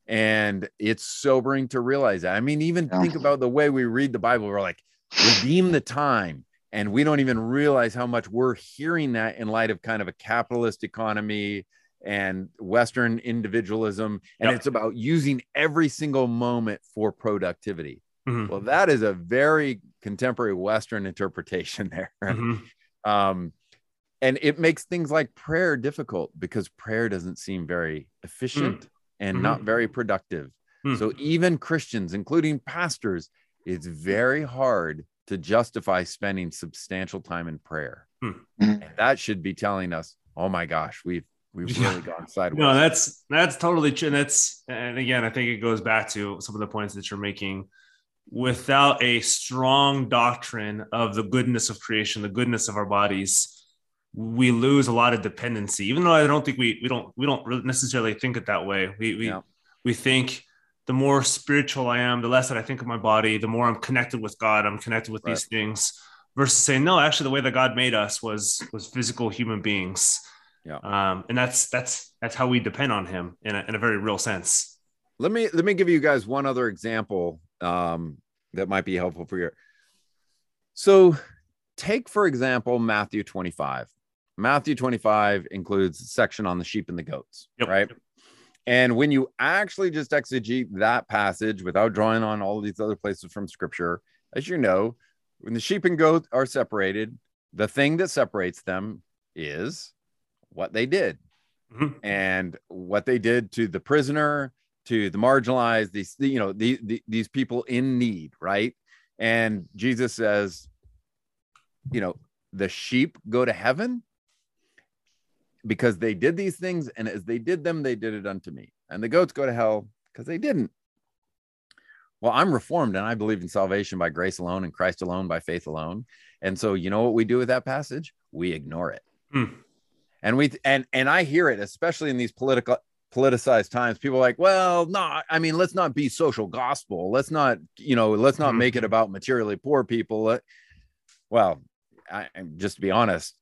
Speaker 1: and it's sobering to realize that. I mean even
Speaker 4: Yeah.
Speaker 1: think about the way we read the bible. We're like redeem the time and we don't even realize how much we're hearing that in light of kind of a capitalist economy and western individualism and
Speaker 2: Yep.
Speaker 1: it's about using every single moment for productivity
Speaker 2: Mhm.
Speaker 1: well that is a very contemporary western interpretation (laughs) there
Speaker 2: Mhm.
Speaker 1: um and it makes things like prayer difficult because prayer doesn't seem very efficient and
Speaker 2: Mhm.
Speaker 1: not very productive
Speaker 2: Hmm.
Speaker 1: so even christians including pastors it's very hard to justify spending substantial time in prayer
Speaker 2: Hmm.
Speaker 4: Mhm.
Speaker 1: and that should be telling us oh my gosh we've we've
Speaker 2: Yeah.
Speaker 1: really gone (laughs) sideways
Speaker 2: No, that's that's totally true. And that's and again, I think it goes back to some of the points that you're making. Without a strong doctrine of the goodness of creation, the goodness of our bodies, we lose a lot of dependency. Even though I don't think we we don't we don't really necessarily think it that way. We we
Speaker 1: Yeah.
Speaker 2: we think the more spiritual I am, the less that I think of my body, the more I'm connected with God. I'm connected with these things. Versus saying no, actually, the way that God made us was was physical human beings.
Speaker 1: Yeah.
Speaker 2: Um, and that's that's that's how we depend on Him in a, in a very real sense.
Speaker 1: let me let me give you guys one other example um, that might be helpful for you. So, take for example Matthew 25. Matthew 25 includes a section on the sheep and the goats,
Speaker 2: Yep.
Speaker 1: right? And when you actually just exegete that passage without drawing on all of these other places from scripture, as you know, when the sheep and goat are separated, the thing that separates them is what they did
Speaker 2: Mhm.
Speaker 1: and what they did to the prisoner, to the marginalized, these you know the, the, these people in need, right? And Jesus says, you know, the sheep go to heaven because they did these things, and as they did them, they did it unto me. And the goats go to hell because they didn't. Well, I'm reformed and I believe in salvation by grace alone and Christ alone by faith alone. And so, you know what we do with that passage? We ignore it.
Speaker 2: Hmm.
Speaker 1: And we and and I hear it, especially in these political politicized times. People are like, well, no, I mean, let's not be social gospel. Let's not, you know, let's not
Speaker 2: Hmm.
Speaker 1: make it about materially poor people. Well, I- just to be honest,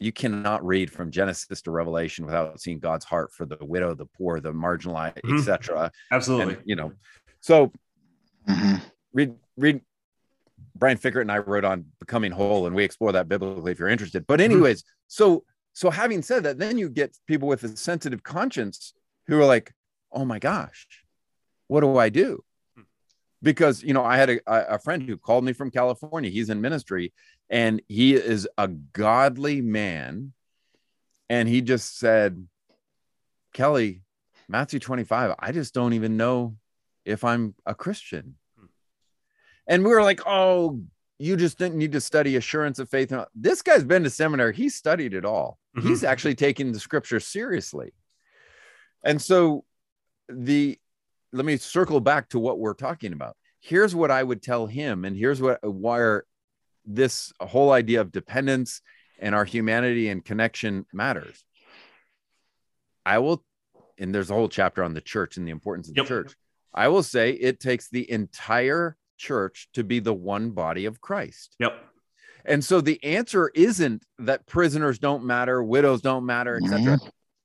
Speaker 1: you cannot read from Genesis to Revelation without seeing God's heart for the widow, the poor, the marginalized,
Speaker 2: Mhm.
Speaker 1: etc.
Speaker 2: Absolutely.
Speaker 1: And you know, so
Speaker 4: Mhm.
Speaker 1: read read Brian Fikkert and I wrote on becoming whole, and we explore that biblically if you're interested. But anyways, so so having said that, then you get people with a sensitive conscience who are like, oh my gosh, what do I do? Because you know, I had a, a friend who called me from California. He's in ministry, and he is a godly man, and he just said, Kelly, Matthew 25, I just don't even know if I'm a Christian. And we were like, oh, you just didn't need to study assurance of faith. This guy's been to seminary. He studied it all.
Speaker 2: Mhm.
Speaker 1: He's actually taking the scripture seriously. And so the let me circle back to what we're talking about. Here's what I would tell him, and here's what where this whole idea of dependence and our humanity and connection matters. I will, and there's a whole chapter on the church and the importance of
Speaker 2: Yep.
Speaker 1: the church. I will say it takes the entire church to be the one body of Christ.
Speaker 2: Yep.
Speaker 1: And so the answer isn't that prisoners don't matter, widows don't matter, etc.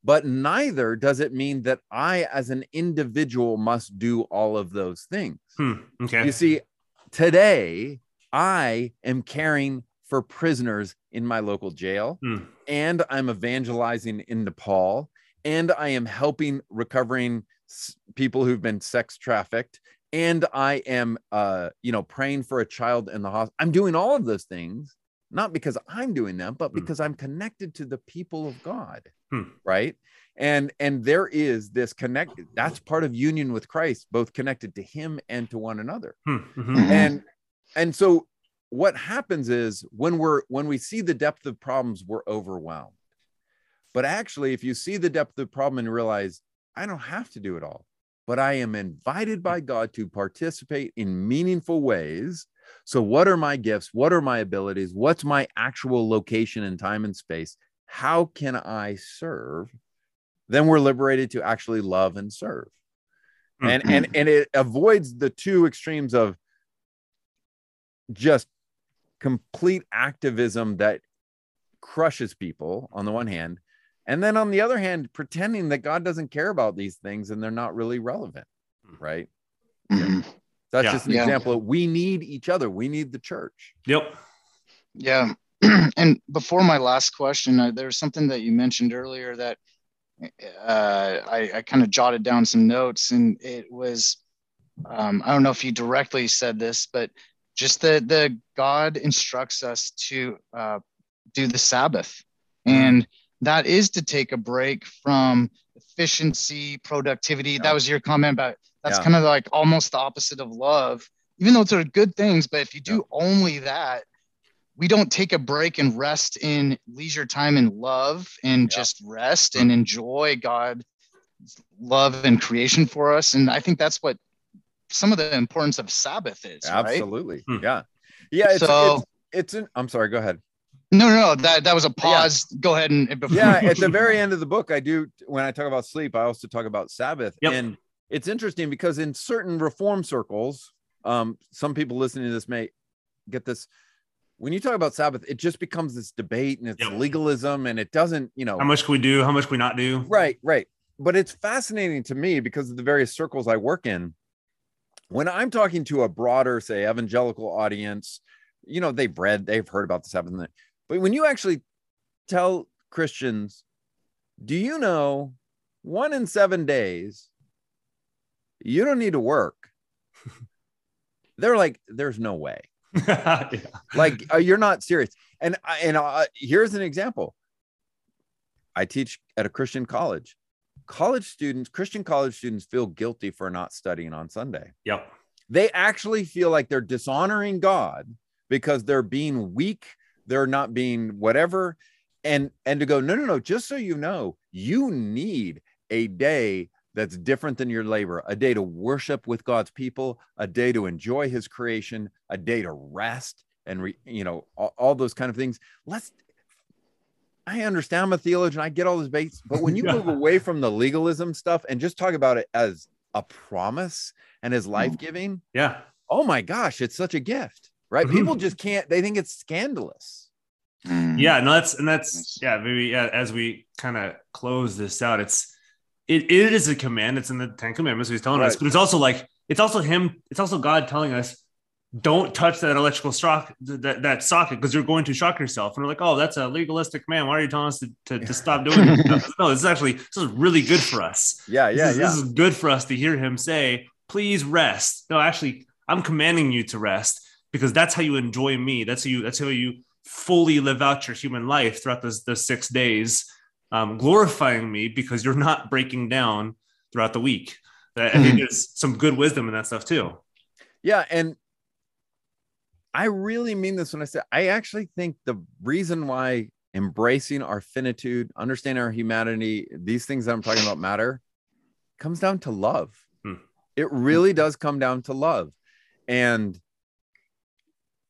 Speaker 1: But neither does it mean that I, as an individual, must do all of those things.
Speaker 2: Hmm. Okay.
Speaker 1: You see, today I am caring for prisoners in my local jail,
Speaker 2: Hmm.
Speaker 1: and I'm evangelizing in Nepal, and I am helping recovering s- people who've been sex trafficked, and I am, uh, you know, praying for a child in the hospital. I'm doing all of those things not because I'm doing them, but
Speaker 2: Hmm.
Speaker 1: because I'm connected to the people of God,
Speaker 2: Hmm.
Speaker 1: right? And and there is this connect. That's part of union with Christ, both connected to Him and to one another
Speaker 2: Hmm. Mhm.
Speaker 4: Mhm.
Speaker 1: and and so what happens is when we're when we see the depth of problems we're overwhelmed but actually if you see the depth of the problem and realize i don't have to do it all but i am invited by god to participate in meaningful ways so what are my gifts? What are my abilities? What's my actual location in time and space? How can i serve? Then we're liberated to actually love and serve. And and and it avoids the two extremes of just complete activism that crushes people on the one hand and then on the other hand pretending that god doesn't care about these things and they're not really relevant right?
Speaker 4: Mhm.
Speaker 1: That's
Speaker 2: Yeah.
Speaker 1: just an
Speaker 4: Yeah.
Speaker 1: example of we need each other we need the church
Speaker 2: Yep.
Speaker 4: Yeah. (clears throat) and before my last question, uh, there was something that you mentioned earlier that uh, I, I kind of jotted down some notes, and it was um, I don't know if you directly said this, but just the the God instructs us to uh, do the Sabbath, and that is to take a break from efficiency, productivity.
Speaker 1: Yeah.
Speaker 4: That was your comment about that's
Speaker 1: Yeah.
Speaker 4: kind of like almost the opposite of love, even though it's are good things. But if you do only that, we don't take a break and rest in leisure time and love and
Speaker 1: Yeah.
Speaker 4: just rest and enjoy God's love and creation for us. And I think that's what some of the importance of Sabbath is,
Speaker 1: absolutely
Speaker 2: Hmm.
Speaker 1: yeah yeah it's,
Speaker 4: So-
Speaker 1: it's it's an i'm sorry go ahead
Speaker 4: No, no, no. That that was a pause. Go ahead and and before
Speaker 1: yeah (laughs) at the very end of the book i do when i talk about sleep i also talk about sabbath
Speaker 2: Yep.
Speaker 1: and it's interesting because in certain reform circles um some people listening to this may get this when you talk about sabbath it just becomes this debate and it's
Speaker 2: Yep.
Speaker 1: legalism and it doesn't you know
Speaker 2: How much can we do? How much can we not do?
Speaker 1: right right but it's fascinating to me because of the various circles i work in when i'm talking to a broader say evangelical audience you know they've read they've heard about the sabbath but when you actually tell christians do you know one in seven days you don't need to work (laughs) they're like there's no way (laughs)
Speaker 2: yeah.
Speaker 1: like uh, you're not serious and and uh, here's an example i teach at a christian college college students christian college students feel guilty for not studying on sunday
Speaker 2: Yep.
Speaker 1: they actually feel like they're dishonoring God because they're being weak, they're not being whatever. And and to go, no, no, no, just so you know, you need a day that's different than your labor, a day to worship with God's people, a day to enjoy his creation, a day to rest and re, you know, all, all those kind of things. Let's I understand I'm a theologian, I get all this base, but when you
Speaker 2: Yeah.
Speaker 1: move (laughs) away from the legalism stuff and just talk about it as a promise and as life-giving,
Speaker 2: Yeah.
Speaker 1: oh my gosh, it's such a gift, right?
Speaker 2: Mhm.
Speaker 1: People just can't, they think it's scandalous.
Speaker 4: Mm.
Speaker 2: Yeah, no, that's and that's yeah, maybe yeah, as we kind of close this out, it's it, it is a command, it's in the Ten Commandments, he's telling us, but it's also like it's also him, it's also God telling us, don't touch that electrical sock that, that socket because you're going to shock yourself. And we're like, oh, that's a legalistic command. Why are you telling us to, to, to stop doing it? stuff? (laughs) No, this is actually this is really good for us.
Speaker 1: Yeah,
Speaker 2: This
Speaker 1: yeah,
Speaker 2: is,
Speaker 1: yeah.
Speaker 2: This is good for us to hear him say, please rest. No, actually, I'm commanding you to rest because that's how you enjoy me. That's how you that's how you fully live out your human life throughout those, those six days, um, glorifying me because you're not breaking down throughout the week. I I think there's some good wisdom in that stuff too.
Speaker 1: Yeah, and I really mean this when I say I actually think the reason why embracing our finitude, understanding our humanity, these things that I'm talking about matter, comes down to love.
Speaker 2: Hmm.
Speaker 1: It really does come down to love. And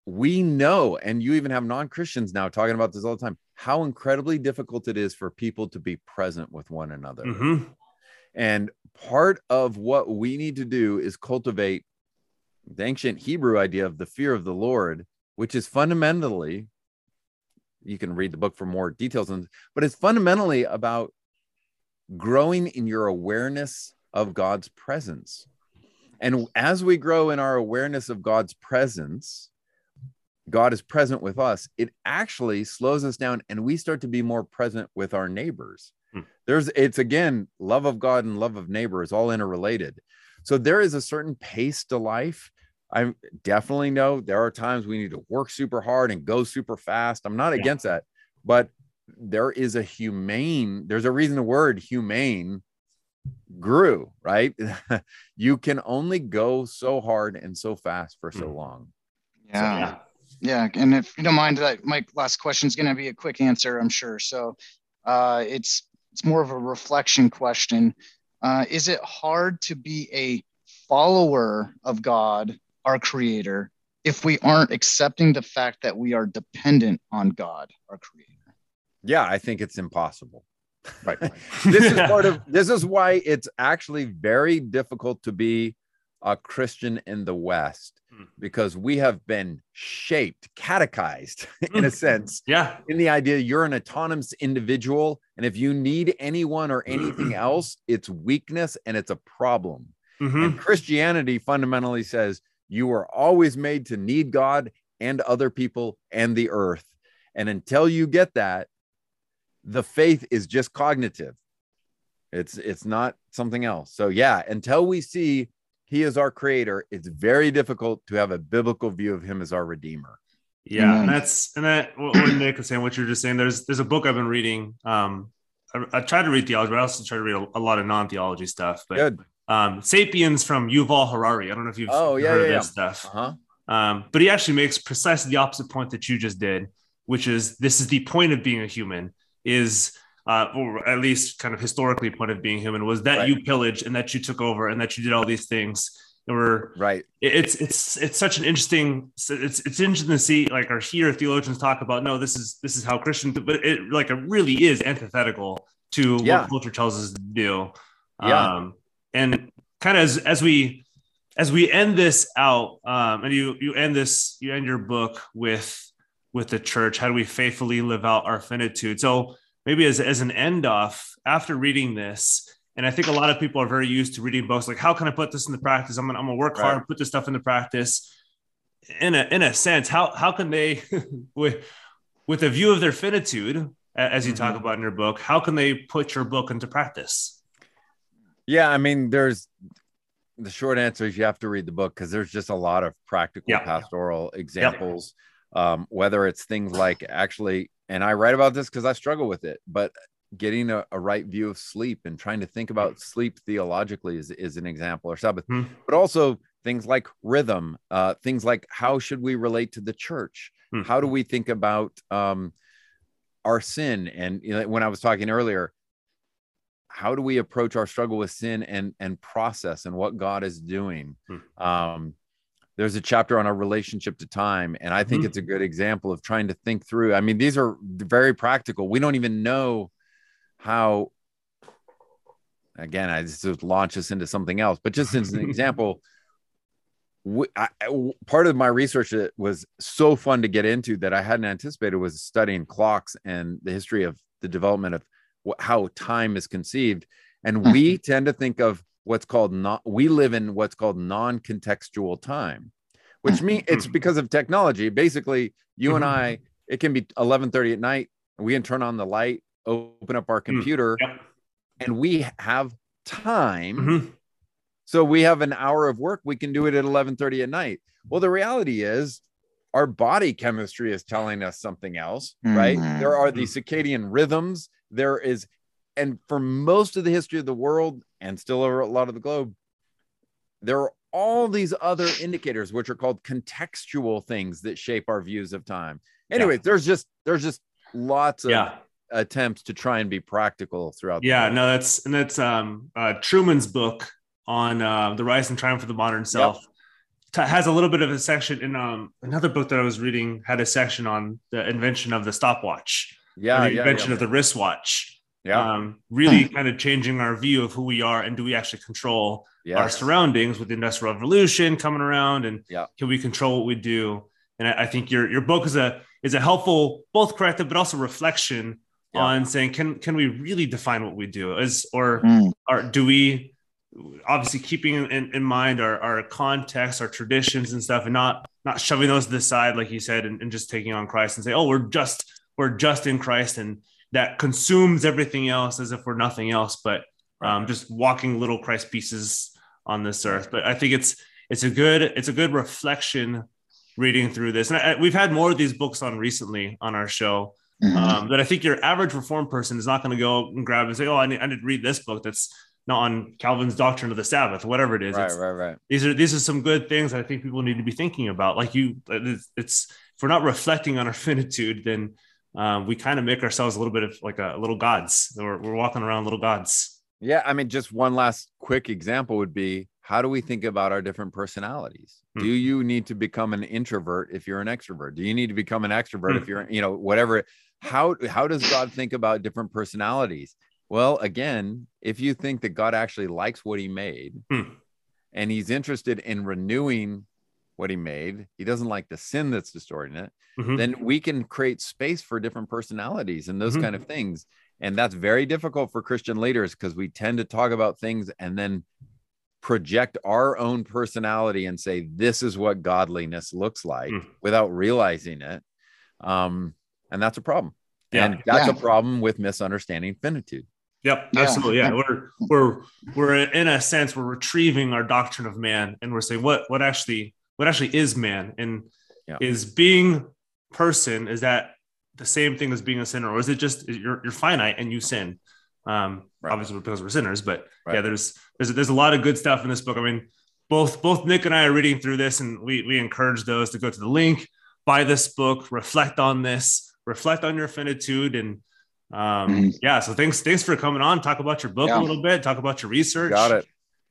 Speaker 1: we know, and you even have non-Christians now talking about this all the time, how incredibly difficult it is for people to be present with one another.
Speaker 2: Mhm.
Speaker 1: And part of what we need to do is cultivate the ancient Hebrew idea of the fear of the Lord, which is fundamentally, you can read the book for more details on, but it's fundamentally about growing in your awareness of God's presence. And as we grow in our awareness of God's presence, God is present with us. It actually slows us down and we start to be more present with our neighbors.
Speaker 2: Hmm.
Speaker 1: There's, it's again, love of God and love of neighbor is all interrelated. So there is a certain pace to life. I definitely know there are times we need to work super hard and go super fast. I'm not
Speaker 2: Yeah.
Speaker 1: against that, but there is a humane, there's a reason the word humane grew, right? (laughs) you can only go so hard and so fast for so
Speaker 2: Hmm.
Speaker 1: long.
Speaker 4: Yeah. Yeah, and if you don't mind, that my last question is going to be a quick answer, I'm sure. So, uh, it's it's more of a reflection question. Uh, is it hard to be a follower of God, our Creator, if we aren't accepting the fact that we are dependent on God, our Creator?
Speaker 1: Yeah, I think it's impossible.
Speaker 4: Right. (laughs)
Speaker 1: This is part of this is why it's actually very difficult to be a Christian in the West
Speaker 2: Hmm.
Speaker 1: because we have been shaped, catechized (laughs) in a
Speaker 2: Hmm.
Speaker 1: sense
Speaker 2: Yeah.
Speaker 1: in the idea you're an autonomous individual. And if you need anyone or anything (clears throat) else, it's weakness and it's a problem.
Speaker 2: Mhm.
Speaker 1: And Christianity fundamentally says you are always made to need God and other people and the earth. And until you get that, the faith is just cognitive. It's it's not something else. So yeah, until we see he is our creator, it's very difficult to have a biblical view of him as our redeemer.
Speaker 2: Yeah,
Speaker 4: Amen.
Speaker 2: and that's and that what what Nick was saying, what you're just saying. There's there's a book I've been reading. Um, I, I try to read theology, but I also try to read a, a lot of non-theology stuff. But
Speaker 1: Good.
Speaker 2: um, *Sapiens* from Yuval Harari. I don't know if you've
Speaker 1: Oh, yeah,
Speaker 2: heard
Speaker 1: yeah,
Speaker 2: of this stuff.
Speaker 1: Uh-huh.
Speaker 2: Um, but he actually makes precisely the opposite point that you just did, which is this is the point of being a human is, uh, or at least kind of historically point of being human was that
Speaker 1: Right.
Speaker 2: you pillaged and that you took over and that you did all these things. We're
Speaker 1: Right.
Speaker 2: it's it's it's such an interesting it's it's interesting to see like or hear theologians talk about no this is this is how Christian but it like it really is antithetical to
Speaker 1: Yeah.
Speaker 2: what culture tells us to do.
Speaker 1: Yeah.
Speaker 2: Um, and kind of as as we as we end this out, um, and you you end this you end your book with with the church. How do we faithfully live out our finitude? So maybe as as an end off after reading this. And I think a lot of people are very used to reading books like, how can I put this into practice? I'm gonna, I'm gonna work
Speaker 1: Right.
Speaker 2: hard, and put this stuff into practice. In a in a sense, how how can they (laughs) with with a view of their finitude, as you talk
Speaker 1: Mhm.
Speaker 2: about in your book, how can they put your book into practice?
Speaker 1: Yeah, I mean, there's the short answer is you have to read the book because there's just a lot of practical
Speaker 2: Yeah.
Speaker 1: pastoral examples. Um, whether it's things like actually, and I write about this because I struggle with it, but getting a, a right view of sleep and trying to think about sleep theologically is, is an example or Sabbath,
Speaker 2: Hmm.
Speaker 1: but also things like rhythm, uh, things like how should we relate to the church?
Speaker 2: Hmm.
Speaker 1: How do we think about um, our sin? And you know, when I was talking earlier, how do we approach our struggle with sin and and process and what God is doing?
Speaker 2: Hmm.
Speaker 1: Um, there's a chapter on our relationship to time, and I think
Speaker 2: Mhm.
Speaker 1: it's a good example of trying to think through. I mean, these are very practical. We don't even know how. Again, I just launch us into something else, but just as an (laughs) example, we, I, part of my research that was so fun to get into that I hadn't anticipated was studying clocks and the history of the development of wh- how time is conceived. And we (laughs) tend to think of what's called not, we live in what's called non contextual time, which means it's because of technology. Basically, you and
Speaker 2: Mhm.
Speaker 1: I, it can be 11:30 at night, and we can turn on the light, open up our computer,
Speaker 2: Yep.
Speaker 1: and we have time.
Speaker 2: Mhm.
Speaker 1: So we have an hour of work. We can do it at 11:30 at night. Well, the reality is our body chemistry is telling us something else, right?
Speaker 4: Mhm.
Speaker 1: There are the circadian rhythms. There is, and for most of the history of the world and still over a lot of the globe, there are all these other indicators which are called contextual things that shape our views of time. Anyways, there's just there's just lots of
Speaker 2: Yeah.
Speaker 1: attempts to try and be practical throughout.
Speaker 2: Yeah, no, that's and that's um uh, Trueman's book on uh, the rise and triumph of the modern self. T- has a little bit of a section in um another book that I was reading had a section on the invention of the stopwatch,
Speaker 1: yeah,
Speaker 2: the
Speaker 1: yeah,
Speaker 2: invention
Speaker 1: yeah.
Speaker 2: of the wristwatch.
Speaker 1: Yeah.
Speaker 2: Um, really kind of changing our view of who we are and do we actually control our surroundings with the industrial revolution coming around and
Speaker 1: Yeah.
Speaker 2: can we control what we do? And I, I think your your book is a is a helpful both corrective but also reflection
Speaker 1: Yeah.
Speaker 2: on saying can can we really define what we do as or
Speaker 4: Mm.
Speaker 2: or do we obviously keeping in, in mind our, our context our traditions and stuff and not not shoving those to the side like you said and, and just taking on christ and say oh we're just we're just in christ and that consumes everything else as if we're nothing else but um, just walking little christ pieces on this earth but i think it's it's a good it's a good reflection reading through this and I, we've had more of these books on recently on our show
Speaker 4: Mhm.
Speaker 2: um, that I think your average reform person is not going to go and grab and say, "Oh, I need, I need to read this book that's not on Calvin's doctrine of the Sabbath, whatever it is."
Speaker 1: right,
Speaker 2: It's-
Speaker 1: right, right.
Speaker 2: These are these are some good things that I think people need to be thinking about. Like you, it's, it's if we're not reflecting on our (laughs) finitude, then um, we kind of make ourselves a little bit of like a little gods. We're, we're walking around little gods.
Speaker 1: Yeah, I mean, just one last quick example would be how do we think about our different personalities?
Speaker 2: Hmm.
Speaker 1: Do you need to become an introvert if you're an extrovert? Do you need to become an extrovert
Speaker 2: Hmm.
Speaker 1: if you're, you know, whatever? How how does God think about different personalities? Well, again, if you think that God actually likes what he made
Speaker 2: Hmm.
Speaker 1: and he's interested in renewing what he made, he doesn't like the sin that's distorting it,
Speaker 2: Mhm.
Speaker 1: then we can create space for different personalities and those
Speaker 2: Mhm.
Speaker 1: kind of things. And that's very difficult for Christian leaders because we tend to talk about things and then project our own personality and say, this is what godliness looks like
Speaker 2: Mm.
Speaker 1: without realizing it. Um, and that's a problem.
Speaker 2: Yeah.
Speaker 1: And that's
Speaker 4: Yeah.
Speaker 1: a problem with misunderstanding finitude.
Speaker 2: Yep,
Speaker 4: Yeah.
Speaker 2: absolutely. Yeah, we're we're we're in a sense we're retrieving our doctrine of man, and we're saying what what actually what actually is man, and
Speaker 1: Yeah.
Speaker 2: is being person is that the same thing as being a sinner, or is it just you're you're finite and you sin? Um,
Speaker 1: Right.
Speaker 2: obviously because we're sinners, but yeah, there's there's there's a lot of good stuff in this book. I mean, both both Nick and I are reading through this, and we we encourage those to go to the link, buy this book, reflect on this, reflect on your finitude, and um,
Speaker 4: Mhm.
Speaker 2: yeah. So thanks thanks for coming on. Talk about your book
Speaker 4: Yeah.
Speaker 2: a little bit. Talk about your research.
Speaker 1: Got it.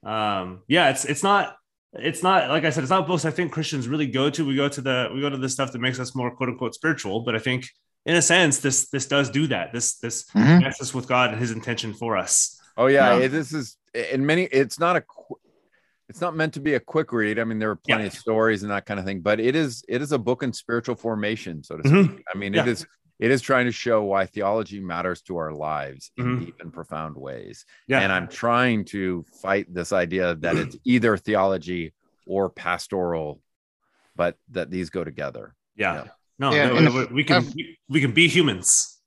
Speaker 2: Um, yeah, it's it's not it's not like I said, it's not books I think Christians really go to. We go to the we go to the stuff that makes us more quote unquote spiritual, but I think in a sense this this does do that. This this
Speaker 4: Mhm.
Speaker 2: connects us with God and His intention for us.
Speaker 1: Oh yeah,
Speaker 4: Yeah.
Speaker 1: it- this is in many. It's not a. It's not meant to be a quick read. I mean, there are plenty
Speaker 2: Yeah.
Speaker 1: of stories and that kind of thing, but it is. It is a book in spiritual formation, so to
Speaker 2: Mhm.
Speaker 1: speak. I mean,
Speaker 2: Yeah.
Speaker 1: it is. It is trying to show why theology matters to our lives in
Speaker 2: Mhm.
Speaker 1: deep and profound ways.
Speaker 2: Yeah,
Speaker 1: And I'm trying to fight this idea that it's (clears throat) either theology or pastoral, but that these go together.
Speaker 2: yeah.
Speaker 1: yeah.
Speaker 2: No,
Speaker 4: Yeah,
Speaker 2: no,
Speaker 4: and
Speaker 2: we-
Speaker 4: if-
Speaker 2: we can
Speaker 4: I've-
Speaker 2: we, we can be humans.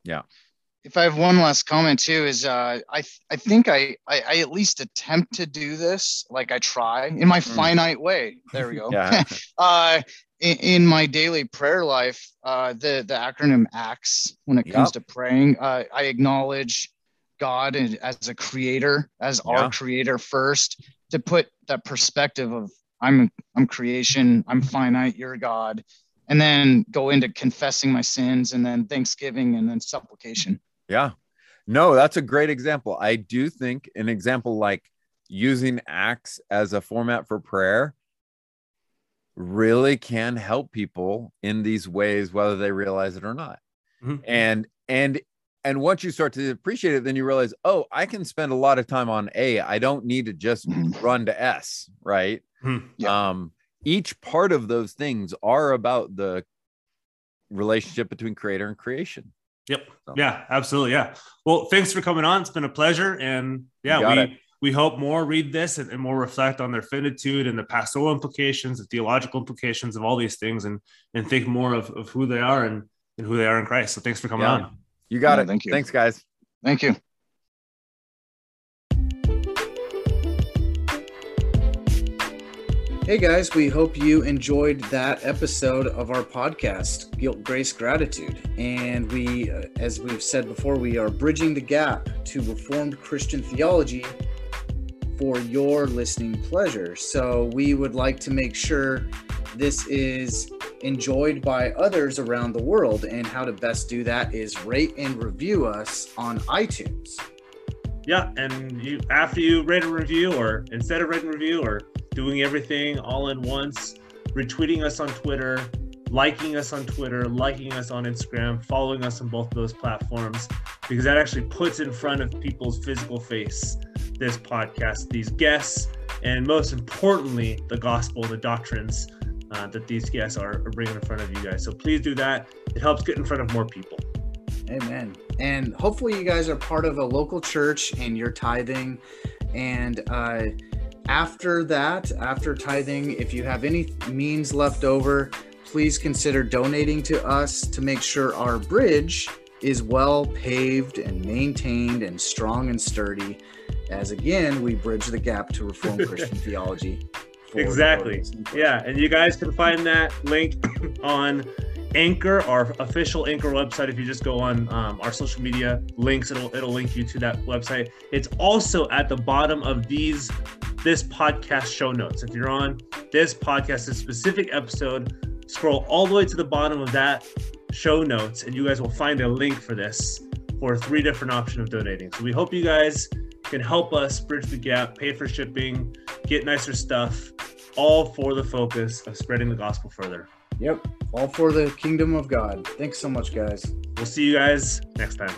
Speaker 4: If I have one last comment too, is uh, I I think I, I I at least attempt to do this, like I try in my
Speaker 1: Mm.
Speaker 4: finite way. There we go.
Speaker 1: Yeah. (laughs)
Speaker 4: uh, in, in my daily prayer life, uh, the the acronym ACTS when it comes
Speaker 1: Yep.
Speaker 4: to praying, uh, I acknowledge God as a creator, as
Speaker 1: Yeah.
Speaker 4: our creator first, to put that perspective of
Speaker 5: I'm I'm creation, I'm finite, you're God, and then go into confessing my sins and then thanksgiving and then supplication.
Speaker 1: Yeah. No, that's a great example. I do think an example like using Acts as a format for prayer really can help people in these ways whether they realize it or not. Mm-hmm. And and and once you start to appreciate it then you realize oh i can spend a lot of time on a i don't need to just mm-hmm. run to s right mm-hmm. yeah. um each part of those things are about the relationship between creator and creation
Speaker 2: yep so. yeah absolutely yeah well thanks for coming on it's been a pleasure and yeah we it. we hope more read this and, and, more reflect on their finitude and the pastoral implications the theological implications of all these things and and think more of, of who they are and, and who they are in christ so thanks for coming yeah. on
Speaker 1: you got yeah, it. Thank you. Thanks, guys.
Speaker 5: Thank you.
Speaker 4: Hey guys, we hope you enjoyed that episode of our podcast, Guilt, Grace, Gratitude. And we, uh, as we've said before, we are bridging the gap to Reformed Christian theology for your listening pleasure. So we would like to make sure this is enjoyed by others around the world. And how to best do that is rate and review us on iTunes.
Speaker 2: Yeah, and you after you rate a review, or instead of rating review, or doing everything all in once, retweeting us on Twitter, liking us on Twitter, liking us on Instagram, following us on both of those platforms, because that actually puts in front of people's physical face this podcast, these guests, and most importantly, the gospel, the doctrines uh, that these guests are, are bringing in front of you guys. So please do that. It helps get in front of more people.
Speaker 4: Amen. And hopefully, you guys are part of a local church and you're tithing. And uh, after that, after tithing, if you have any means left over, please consider donating to us to make sure our bridge is well paved and maintained and strong and sturdy. As again, we bridge the gap to Reformed (laughs) Christian theology
Speaker 2: exactly. Yeah, and you guys can find that link (coughs) on Anchor, our official Anchor website. If you just go on um, our social media links, it'll it'll link you to that website. It's also at the bottom of these this podcast show notes. If you're on this podcast, this specific episode, scroll all the way to the bottom of that show notes, and you guys will find a link for this for three different options of donating. So we hope you guys can help us bridge the gap, pay for shipping, get nicer stuff, all for the focus of spreading the gospel further.
Speaker 4: Yep, all for the kingdom of God. Thanks so much, guys.
Speaker 2: We'll see you guys next time.